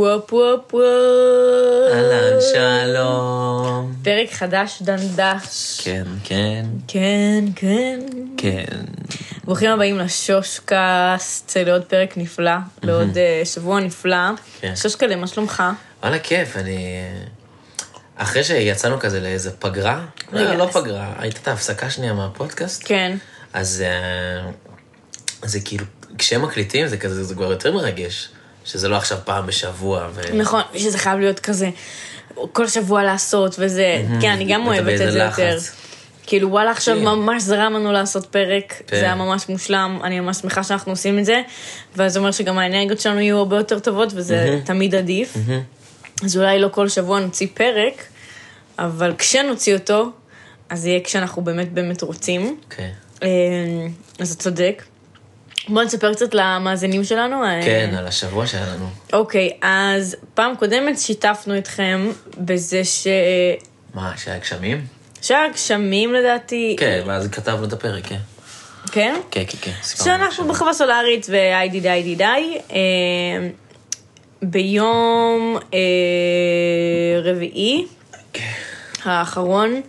וופ וופ וופ. אהלן, שלום. פרק חדש דנדש. כן, כן, כן, כן. כן. ברוכים הבאים לשושקאסט, לעוד פרק נפלא, לעוד אה, שבוע נפלא. כן. שושקלה, מה שלומך? וואלה, כיף, אני... אחרי שיצאנו כזה לאיזה פגרה, רגע, לא, לא פגרה, הייתה את ההפסקה שנייה מהפודקאסט, כן. אז אה, זה כאילו, כשהם מקליטים זה כזה, זה כבר יותר מרגש, שזה לא עכשיו פעם בשבוע, ו... נכון, שזה חייב להיות כזה, כל שבוע לעשות וזה, כן, אני גם אוהבת את זה לחץ. יותר. כאילו, וואלה, עכשיו כן. ממש זרם לנו לעשות פרק, כן. זה היה ממש מושלם, אני ממש שמחה שאנחנו עושים את זה, וזה אומר שגם האנרגיות שלנו יהיו הרבה יותר טובות, וזה תמיד עדיף. אז אולי לא כל שבוע נוציא פרק, אבל כשנוציא אותו, אז יהיה כשאנחנו באמת באמת רוצים. כן. אה, אז אתה צודק. בוא נספר קצת למאזינים שלנו. אה, כן, על השבוע שהיה לנו. אוקיי, אז פעם קודמת שיתפנו אתכם בזה ש... מה, שהיה גשמים? שהיה גשמים לדעתי. כן, ואז כתבנו את הפרק, כן. כן? כן, כן, כן. שאנחנו. בחווה סולארית והי די די די די. אה, ביום אה, רביעי האחרון,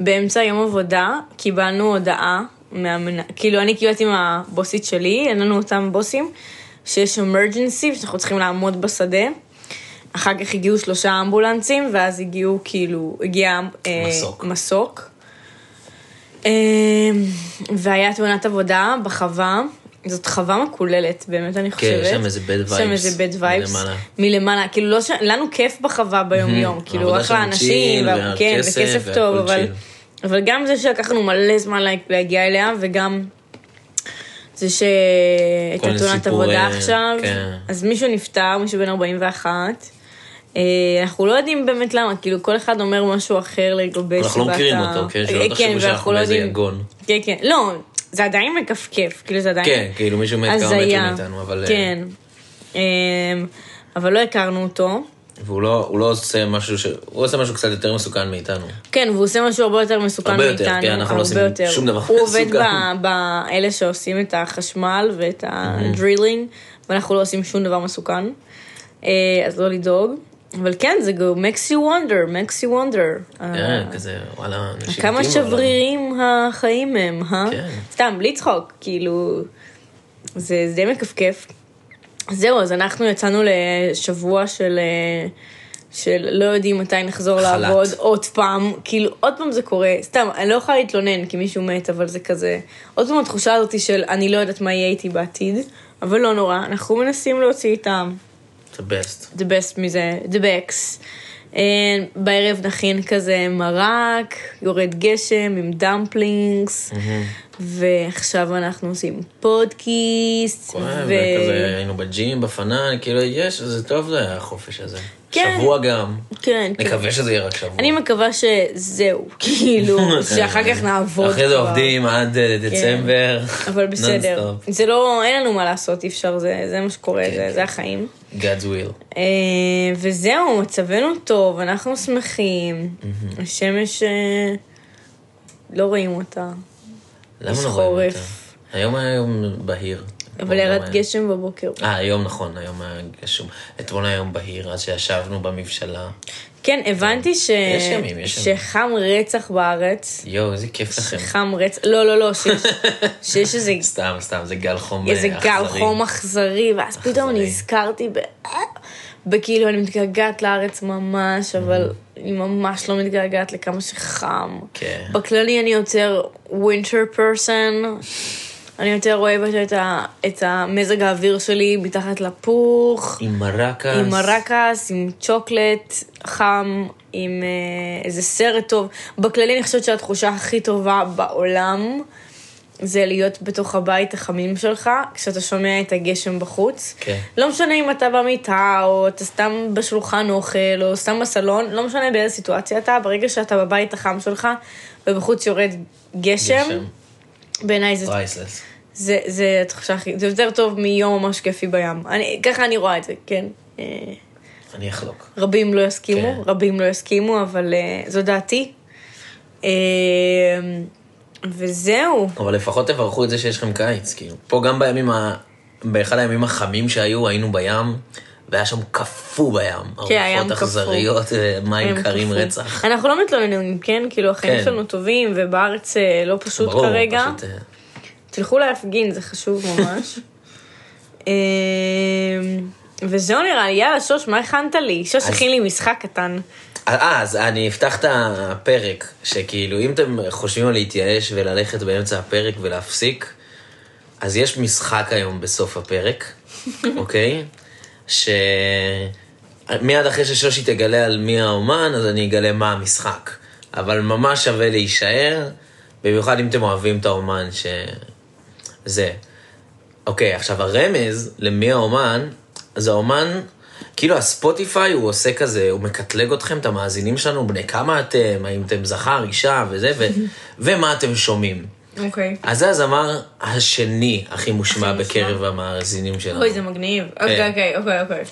באמצע יום עבודה, קיבלנו הודעה, מהמנ... כאילו אני קיבלתי מהבוסית שלי, אין לנו אותם בוסים, שיש אמרג'נסי, שאנחנו צריכים לעמוד בשדה. אחר כך הגיעו שלושה אמבולנסים, ואז הגיעו כאילו, הגיע אה, מסוק. מסוק. אה, והיה תאונת עבודה בחווה, זאת חווה מקוללת, באמת אני חושבת. יש שם איזה bad יש שם איזה bad vibes. מלמעלה. מלמעלה, כאילו לא ש... לנו כיף בחווה ביום יום, כאילו אחלה אנשים, וה- כן, וכסף טוב, אבל... chill. אבל גם זה שלקח לנו מלא זמן לה- להגיע אליה, וגם זה שהייתה תאונת עבודה עכשיו, כן. אז מישהו נפטר, מישהו בן 41. אה, אנחנו לא יודעים באמת למה, כאילו כל אחד אומר משהו אחר לגבי אנחנו לא סיבת מכירים ה- אותו, כן? אה, שלא תחשבו ואנחנו שאנחנו לא באיזה יגון. כן, כן, לא, זה עדיין מכפכף, כאילו זה עדיין... כן, כאילו מישהו מת כמה הזיה. מאיתנו, אבל... אה, כן. אה, אבל לא הכרנו אותו. והוא לא, הוא לא עושה משהו ש... הוא עושה משהו קצת יותר מסוכן מאיתנו. כן, והוא עושה משהו הרבה יותר מסוכן הרבה יותר, מאיתנו. כן, אנחנו לא הרבה עושים יותר. שום דבר הוא עובד מסוכן. באלה שעושים את החשמל ואת הדרילינג, ואנחנו לא עושים שום דבר מסוכן. אה, אז לא לדאוג. אבל כן, זה go makes you wonder, makes you wonder. אה, כן, כזה, וואלה, אנשים כמה. שברירים החיים הם, אה? כן. סתם, בלי צחוק, כאילו, זה די מכפכף. זהו, אז אנחנו יצאנו לשבוע של, אה, של לא יודעים מתי נחזור חל"ת. לעבוד עוד פעם, כאילו, עוד פעם זה קורה, סתם, אני לא יכולה להתלונן כי מישהו מת, אבל זה כזה, עוד פעם התחושה הזאת של אני לא יודעת מה יהיה איתי בעתיד, אבל לא נורא, אנחנו מנסים להוציא את ה... The best. the best מזה, the best. בערב נכין כזה מרק, יורד גשם עם דמפלינגס, ועכשיו אנחנו עושים פודקיסט, וכזה היינו בג'ים, בפנן, כאילו, יש, זה טוב זה החופש הזה. כן. שבוע גם. כן, כן. נקווה שזה יהיה רק שבוע. אני מקווה שזהו, כאילו, שאחר כך נעבוד אחרי זה. כן. עובדים עד אה, דצמבר. אבל בסדר. זה לא, אין לנו מה לעשות, אי אפשר, זה זה מה שקורה, כן, זה- כן. זה החיים. God's will. אה, וזהו, מצבנו טוב, אנחנו שמחים. השמש, אה, לא רואים אותה. למה לא רואים. אותה? היום היה יום בהיר. אבל ירד. גשם בבוקר. אה, היום נכון, היום היה גשום. אתמול היה יום בהיר, אז שישבנו במבשלה. כן, הבנתי ש... יש ימים, יש ימים. שחם רצח בארץ. יואו, איזה כיף לכם. שחם רצח, לא, לא, לא, שיש, שיש איזה, סתם, סתם, זה גל חום איזה אה, גל אכזרי. חום אכזרי, ואז פתאום אכזרי. נזכרתי ב... בכאילו, אני מתגעגעת לארץ ממש, אבל אני ממש לא מתגעגעת לכמה שחם. כן. בכללי אני יותר winter person. אני יותר אוהבת את, ה, את המזג האוויר שלי מתחת לפוך. עם מרקס. עם מרקס, עם צ'וקלט חם, עם אה, איזה סרט טוב. בכללי אני חושבת שהתחושה הכי טובה בעולם זה להיות בתוך הבית החמים שלך, כשאתה שומע את הגשם בחוץ. כן. לא משנה אם אתה במיטה, או אתה סתם בשולחן אוכל, או סתם בסלון, לא משנה באיזה סיטואציה אתה, ברגע שאתה בבית החם שלך, ובחוץ יורד גשם, גשם. בעיניי זה פרייסלס. זה, זה התחושה הכי, זה יותר טוב מיום ממש כיפי בים. אני, ככה אני רואה את זה, כן. אה, אני אחלוק. רבים לא יסכימו, כן. רבים לא יסכימו, אבל אה, זו דעתי. אה, וזהו. אבל לפחות תברכו את זה שיש לכם קיץ, כאילו. פה גם בימים ה... באחד הימים החמים שהיו, היינו בים, והיה שם קפוא בים. כן, הים קפוא. אכזריות, מים קרים כפו. רצח. אנחנו לא מתלוננים, כן? כאילו, החיים כן. שלנו טובים, ובארץ לא פשוט ברור, כרגע. פשוט, אה, תלכו להפגין, זה חשוב ממש. אה, וזהו נראה לי, יאללה, שוש, מה הכנת לי? שוש הכין לי משחק קטן. אה, אז אני אפתח את הפרק, שכאילו, אם אתם חושבים על להתייאש וללכת באמצע הפרק ולהפסיק, אז יש משחק היום בסוף הפרק, אוקיי? ש... מיד אחרי ששושי תגלה על מי האומן, אז אני אגלה מה המשחק. אבל ממש שווה להישאר, במיוחד אם אתם אוהבים את האומן, ש... זה. אוקיי, עכשיו הרמז למי האומן, זה האומן, כאילו הספוטיפיי הוא עושה כזה, הוא מקטלג אתכם, את המאזינים שלנו, בני כמה אתם, האם אתם זכר, אישה וזה, ו... ומה אתם שומעים. אוקיי. אז זה הזמר השני הכי מושמע הכי? בקרב המאזינים שלנו. אוי, זה מגניב. אוקיי, אוקיי, אוקיי, אוקיי.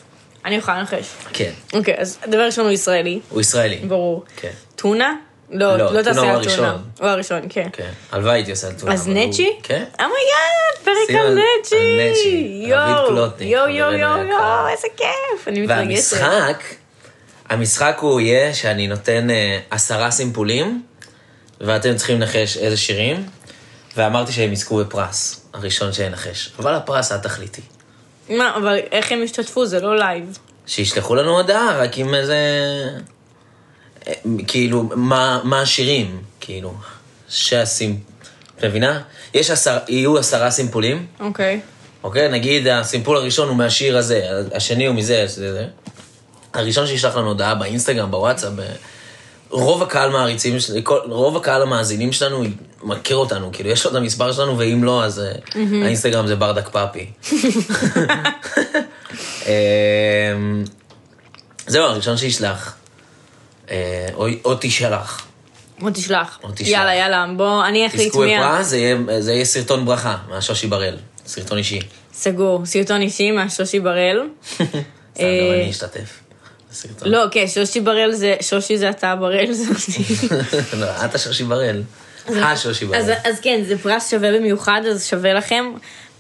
אני יכולה לנחש. כן, אוקיי, אז הדבר הראשון הוא ישראלי, הוא ישראלי. ברור. כן, טונה? לא, לא, לא תעשה הוא על. טונה. הוא הראשון, כן. כן. הלוואי הייתי עושה על טונה. אז נצ'י? כן. oh my God, פרק שים על נצ'י! יואו, יואו, יואו, יואו, איזה כיף, אני מתרגשת. והמשחק, המשחק הוא יהיה שאני נותן אה, עשרה סימפולים, ואתם צריכים לנחש איזה שירים, ואמרתי שהם יזכו בפרס, הראשון שינחש. אבל הפרס התכליתי. מה, אבל איך הם השתתפו? זה לא לייב. שישלחו לנו הודעה, רק עם איזה... כאילו, מה, מה השירים, כאילו, שהסימ... את מבינה? יש עשר... יהיו עשרה סימפולים, אוקיי. אוקיי? נגיד הסימפול הראשון הוא מהשיר הזה, השני הוא מזה, זה זה. הראשון שישלח לנו הודעה באינסטגרם, בוואטסאפ, ב- רוב הקהל מעריצים, של- כל- רוב הקהל המאזינים שלנו מכיר אותנו, כאילו יש לו את המספר שלנו, ואם לא, אז אה, האינסטגרם זה ברדק פאפי. אמ, זהו, הראשון שישלח. אה, או- או תשלח. או תשלח. או תשלח. יאללה, יאללה, בוא, אני אחליט מי... ה- בפרס, זה זה יהיה סרטון ברכה, מהשושי בראל. סרטון אישי. סגור, סרטון אישי מהשושי בראל. סתם, גם אני אשתתף. לא, כן, שושי בראל זה, שושי זה אתה, בראל זה אותי. לא, את השושי בראל. השושי בראל. אז כן, זה פרס שווה במיוחד, אז שווה לכם.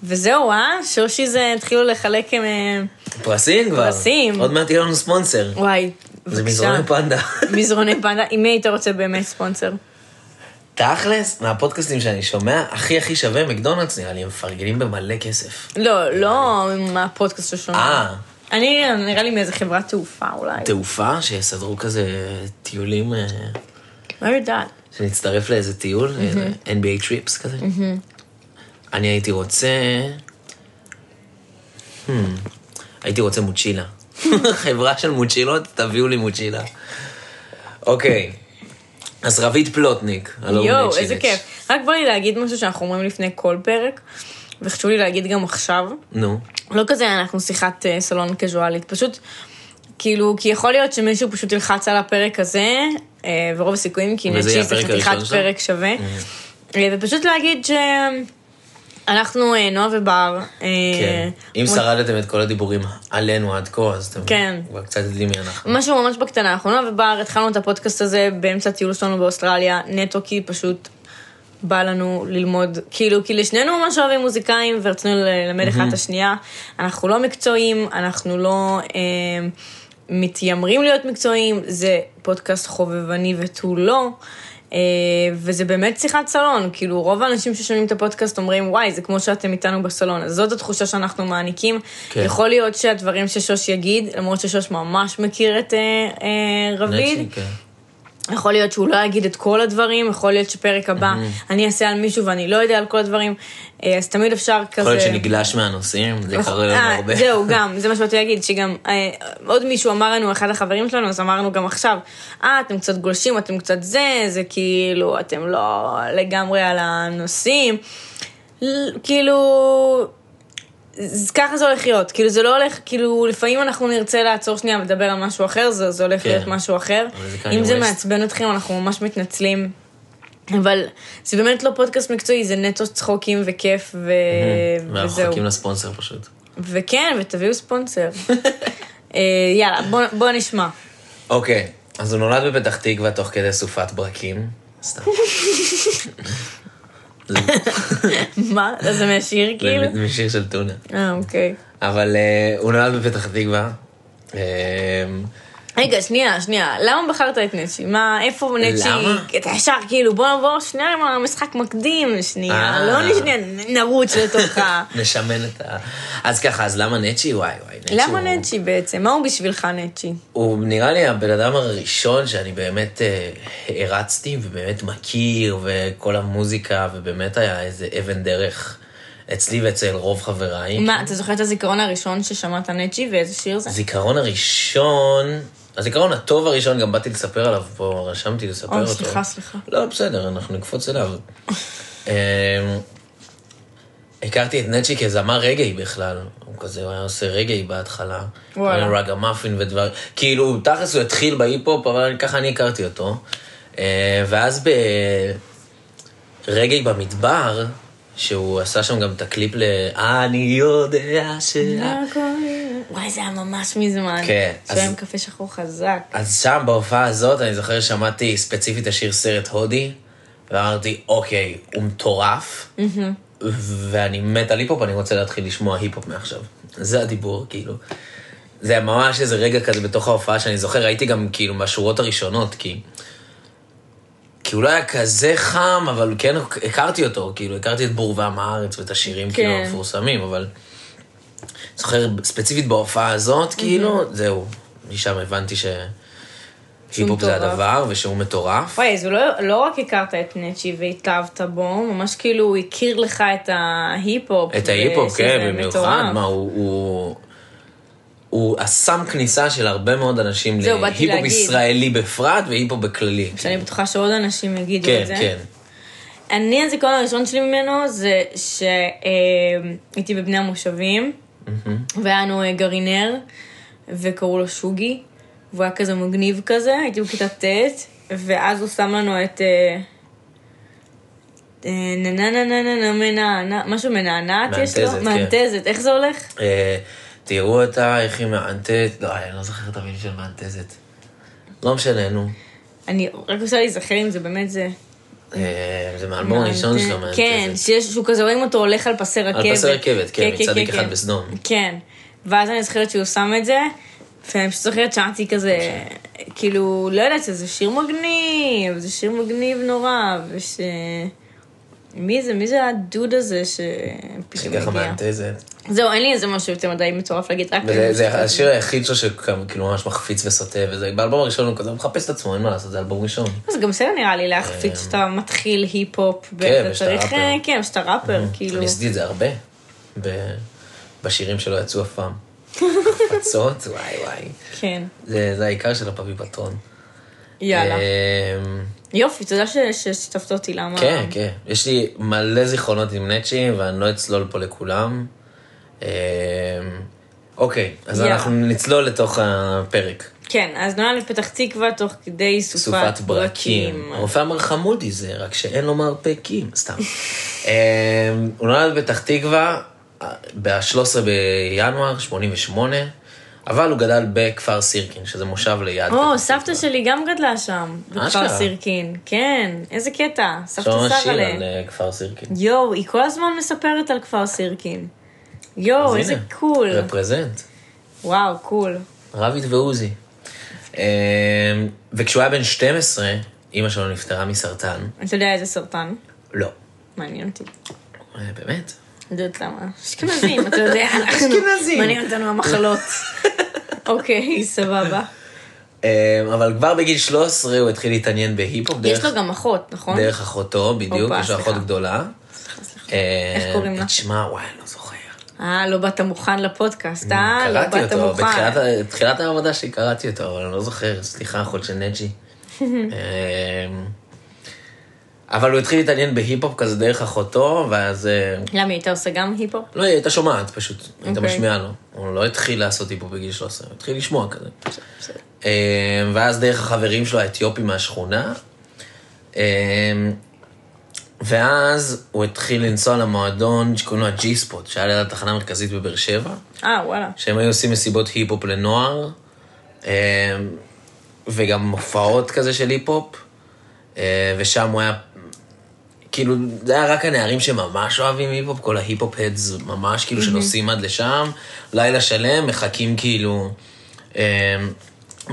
וזהו, אה? שושי זה, התחילו לחלק עם... אה, פרסים כבר. פרסים. עוד מעט יהיה לנו ספונסר. וואי, זה בבקשה. מזרוני פנדה. מזרוני פנדה. עם מי היית רוצה באמת ספונסר? תכלס, מהפודקאסטים שאני שומע, הכי הכי שווה מקדונלדס נראה לי, הם מפרגנים במלא כסף. לא, לא מהפודקאסט ששומע. אה, אני, נראה לי מאיזה חברת תעופה אולי. תעופה, שיסדרו כזה טיולים, אה, לא יודעת. שנצטרף לאיזה טיול, איזה NBA טריפס כזה. אני הייתי רוצה... Hmm, הייתי רוצה מוצ'ילה. חברה של מוצ'ילות, תביאו לי מוצ'ילה. אוקיי, אז רביד פלוטניק. יואו, איזה. כיף. רק בא לי להגיד משהו שאנחנו אומרים לפני כל פרק, וחשוב לי להגיד גם עכשיו. נו, לא כזה אנחנו שיחת אה, סלון קזואלית, פשוט, כאילו, כי יכול להיות שמישהו פשוט ילחץ על הפרק הזה, אה, ורוב הסיכויים, כי נצ'י זה חתיכת? פרק שווה. אה, ופשוט להגיד שאנחנו, אה, נועה ובר, אה, כן. אם שרדתם את כל הדיבורים עלינו עד כה, אז אתם כן. כבר קצת יודעים מי אנחנו. משהו ממש בקטנה, אנחנו נועה ובר, התחלנו את הפודקאסט הזה באמצע הטיול שלנו באוסטרליה, נטו כי פשוט בא לנו ללמוד, כאילו, כי לשנינו ממש אוהבים מוזיקאים ורצינו ללמד אחד את השנייה. אנחנו לא מקצועיים, אנחנו לא אה, מתיימרים להיות מקצועיים, זה פודקאסט חובבני ותו לא. אה, וזה באמת שיחת סלון, כאילו רוב האנשים ששומעים את הפודקאסט אומרים וואי זה כמו שאתם איתנו בסלון, אז זאת התחושה שאנחנו מעניקים. כן. יכול להיות שהדברים ששוש יגיד, למרות ששוש ממש מכיר את אה, אה, רביד, נצ'י, כן. יכול להיות שהוא לא יגיד את כל הדברים, יכול להיות שפרק הבא אני אעשה על מישהו ואני לא יודע על כל הדברים, אה, אז תמיד אפשר כזה... יכול להיות שנגלש מהנושאים, זה קרה לנו אה, הרבה. זהו, גם, זה מה שבאתי להגיד, שגם אה, עוד מישהו אמר לנו, אחד החברים שלנו, אז אמרנו גם עכשיו, אה, אתם קצת גולשים, אתם קצת זה, זה כאילו, אתם לא לגמרי על הנושאים. כאילו, ככה זה הולך להיות, כאילו זה לא הולך, כאילו לפעמים אנחנו נרצה לעצור שנייה ולדבר על משהו אחר, זה, זה הולך כן. להיות משהו אחר. זה אם זה. מעצבן אתכם, אנחנו ממש מתנצלים. אבל זה באמת לא פודקאסט מקצועי, זה נטו צחוקים וכיף ו... ואנחנו וזהו. מחכים לספונסר פשוט. וכן, ותביאו ספונסר. אה, יאללה, בוא, בוא נשמע. אוקיי, אז הוא נולד בפתח תקווה תוך כדי סופת ברקים. סתם. מה? זה מהשיר כאילו? זה משיר של טונה. אה, אוקיי. אבל אה, הוא נולד בפתח תקווה, אמ, רגע, שנייה, שנייה, למה בחרת את נצ'י? מה, איפה נצ'י? למה? אתה ישר כאילו, בוא נבוא שנייה עם המשחק מקדים, שנייה, אה. לא שנייה נרוץ לתוך ה... נשמן את ה... אז ככה, אז למה נצ'י? וואי וואי, נצ'י למה הוא- נצ'י בעצם? מה הוא בשבילך נצ'י? הוא נראה לי הבן אדם הראשון שאני באמת אה, הרצתי ובאמת מכיר, וכל המוזיקה, ובאמת היה איזה אבן דרך אצלי ואצל רוב חבריי. מה, אתה זוכר את הזיכרון הראשון ששמעת נצ'י ואיזה שיר זה? הזיכרון הראשון, הזיכרון הטוב הראשון, גם באתי לספר עליו פה, רשמתי לספר אוי, אותו. סליחה, סליחה. לא, בסדר, אנחנו נקפוץ אליו. אמ, הכרתי את נצ'י כזמר רגעי בכלל. הוא כזה, הוא היה עושה רגעי בהתחלה. וואלה. רגע מאפין ודבר... כאילו, תכלס הוא התחיל בהיפ-הופ, אבל ככה אני הכרתי אותו. אה, ואז ברגעי במדבר, שהוא עשה שם גם את הקליפ ל... אני יודע ש... וואי, זה היה ממש מזמן. כן, שהיה עם קפה שחור חזק. אז שם, בהופעה הזאת, אני זוכר ששמעתי ספציפית את השיר סרט הודי, ואמרתי, אוקיי, הוא מטורף, ואני מת על היפ-הופ, אני רוצה להתחיל לשמוע היפ-הופ מעכשיו. זה הדיבור, כאילו. זה היה ממש איזה רגע כזה בתוך ההופעה שאני זוכר, הייתי גם כאילו מהשורות הראשונות, כי... כי הוא לא היה כזה חם, אבל כן הכרתי אותו, כאילו, הכרתי את בור ועם הארץ ואת השירים כאילו כן. המפורסמים, אבל... זוכר ספציפית בהופעה הזאת, כאילו, זהו, משם הבנתי ש... היפ-הופ זה. הדבר, ושהוא מטורף. וואי, אז לא, לא רק הכרת את נצ'י והתאהבת בו, ממש כאילו הוא הכיר לך את ההיפ-הופ. את ההיפ-הופ, כן, במיוחד. מה, הוא... הוא... הוא הסם כניסה של הרבה מאוד אנשים להיפ-הופ. ישראלי בפרט והיפ-הופ בכללי. שאני בטוחה שעוד אנשים יגידו כן, את זה. כן. אני, הזיכרון הראשון שלי ממנו זה שהייתי בבני המושבים, והיה לנו אה, גרעינר, וקראו לו שוגי, והוא היה כזה מגניב כזה, הייתי בכיתה ט', ואז הוא שם לנו את... אה, אה, נה נה נה נה נה נה מנענע, משהו מנענעת יש לו? מאנטזת, כן. איך זה הולך? תראו אותה, איך היא מאנטזת, לא, אני לא זוכר את המילים של מאנטזת. לא משנה, נו. אני רק רוצה להיזכר אם זה באמת זה. אה, זה מהאלבום הראשון שלו, מאנטזת. כן, שיש, שהוא כזה רואים אותו הולך על פסי רכבת. פסי רכבת, כן, מצדיק אחד בסדום. כן, ואז אני זוכרת שהוא שם את זה, ואני פשוט זוכרת שאמרתי כזה, כאילו, לא יודעת, זה שיר מגניב, זה שיר מגניב נורא, וש... מי זה? מי זה הדוד הזה שפתאום שככה הגיע? מאנטזת. זהו, אין לי איזה משהו יותר מדי מטורף להגיד, רק... זה השיר היחיד שלו שכאילו ממש מחפיץ וסוטה, וזה, באלבום הראשון הוא כזה מחפש את עצמו, אין מה לעשות, זה אלבום ראשון. זה גם בסדר נראה לי להחפיץ שאתה מתחיל היפ-הופ, כן, ושאתה ראפר. אה, כן, שאתה ראפר, כאילו. אני עשיתי את זה הרבה, בשירים שלא יצאו אף פעם. חפצות, וואי וואי. כן, זה העיקר של הפאפי פטרון. יאללה. יופי, תודה ש- ששיתפת אותי, למה... כן, כן. יש לי מלא זיכרונות עם נצ'י, ואני לא אצלול פה לכולם. אמ, אוקיי, אז יאללה. אנחנו נצלול לתוך הפרק. כן, אז נולד לפתח תקווה תוך כדי סופת, סופת ברקים. ברקים. הרופא אמר חמודי זה, רק שאין לו מרפקים, סתם. אמ, הוא נולד בפתח תקווה ב-13 בינואר 88, אבל הוא גדל בכפר סירקין, שזה מושב ליד או. סבתא שלי גם גדלה שם, בכפר. סירקין. כן, איזה קטע, סבתא ממש שיר שרה על אה, כפר סירקין. יואו, היא כל הזמן מספרת על כפר סירקין. יואו, איזה cool. represent. וואו, cool. רביד ועוזי. אמ, וכשהוא היה בן 12, אימא שלו נפטרה מסרטן. אתה יודע איזה סרטן? לא. מעניין אותי. אה, באמת? אני יודעת למה. אשכנזים, אתה יודע. אשכנזים. מעניין אותנו המחלות. אוקיי, סבבה. אמ, אבל כבר בגיל 13 הוא התחיל להתעניין בהיפ-הופ יש לו גם אחות, נכון? דרך אחותו, בדיוק, יש לו אחות סליחה. גדולה. איך אמ, קוראים לה? תשמע, וואי, אני לא זוכר. אה, לא באת מוכן לפודקאסט, אה? לא קראתי באת אותו, מוכן. בתחילת ה- בתחילת העבודה שלי קראתי אותו, אבל אני לא זוכר, סליחה, אחות של נג'י. אבל הוא התחיל להתעניין בהיפ-הופ כזה דרך אחותו, ואז... אה, למה, היית עושה גם היפ-הופ? לא, היא הייתה שומעת פשוט, הייתה אוקיי. משמיעה לו. הוא לא התחיל לעשות היפו בגיל 13, הוא התחיל לשמוע כזה. אה, ואז דרך החברים שלו האתיופים מהשכונה, אה, ואז הוא התחיל לנסוע למועדון שקוראים לו הג'י ספוט, שהיה ליד התחנה המרכזית בבאר שבע, אה, וואלה. שהם היו עושים מסיבות היפ-הופ לנוער, וגם הופעות כזה של היפ-הופ, ושם הוא היה, כאילו, זה היה רק הנערים שממש אוהבים היפ-הופ, כל ההיפ-הופ heads ממש כאילו שנוסעים עד לשם, לילה שלם, מחכים כאילו אה,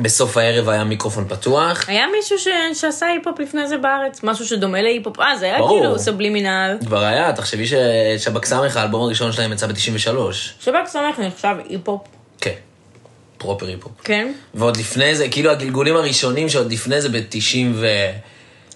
בסוף הערב היה מיקרופון פתוח. היה מישהו ש... שעשה היפ-הופ לפני זה בארץ? משהו שדומה להיפ-הופ? אה, זה היה ברור. כאילו סבלימינל. כבר היה, תחשבי ששב"כ סמך, האלבום הראשון שלהם יצא ב-93. שב"כ סמך נחשב היפ-הופ, כן, proper היפ-הופ. כן? ועוד לפני זה, כאילו הגלגולים הראשונים שעוד לפני זה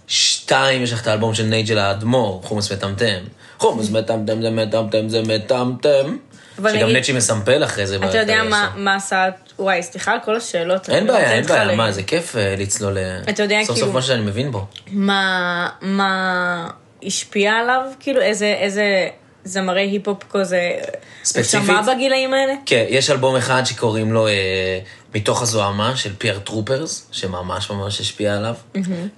ב-92, יש לך את האלבום של נייג'ל האדמו"ר, חומוס מטמטם. חומוס מטמטם זה מטמטם זה מטמטם. שגם נצ'י מסמפל אחרי זה. אתה יודע מה, עשה... וואי, סליחה על כל השאלות. אין בעיה, אין בעיה, מה, זה כיף אה, לצלול. אתה יודע, סוף סוף כאילו- מה שאני מבין בו. מה, מה השפיע עליו? כאילו, איזה זמרי היפ-הופ כזה... ספציפית? הוא שמע בגילאים האלה? כן, יש אלבום אחד שקוראים לו אה, מתוך הזוהמה של פר טרופרס, שממש ממש השפיע עליו.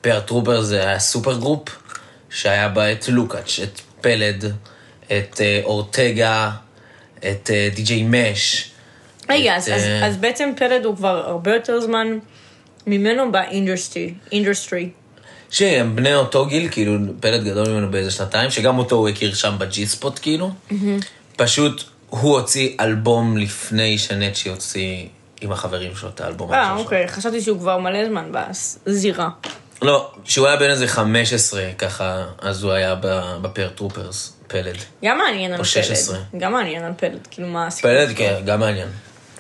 פר טרופרס זה היה supergroup, שהיה בה את לוקאץ', את פלד, את אה, אורטגה, את אה, די.ג'יי מש. רגע, את, אז, אז, אה, אז בעצם פלד הוא כבר הרבה יותר זמן ממנו ב industry. industry. שהם בני אותו גיל, כאילו פלד גדול ממנו באיזה שנתיים, שגם אותו הוא הכיר שם בג'י ספוט כאילו. פשוט הוא הוציא אלבום לפני שנצ'י הוציא עם החברים שלו את האלבום אה. אוקיי, חשבתי שהוא כבר מלא זמן בזירה. לא, כשהוא היה בן איזה 15 ככה, אז הוא היה בפר טרופרס, פלד. גם מעניין על או פלד. 16. גם מעניין על פלד, כאילו מה הסיפור. פלד, כן, גם מעניין.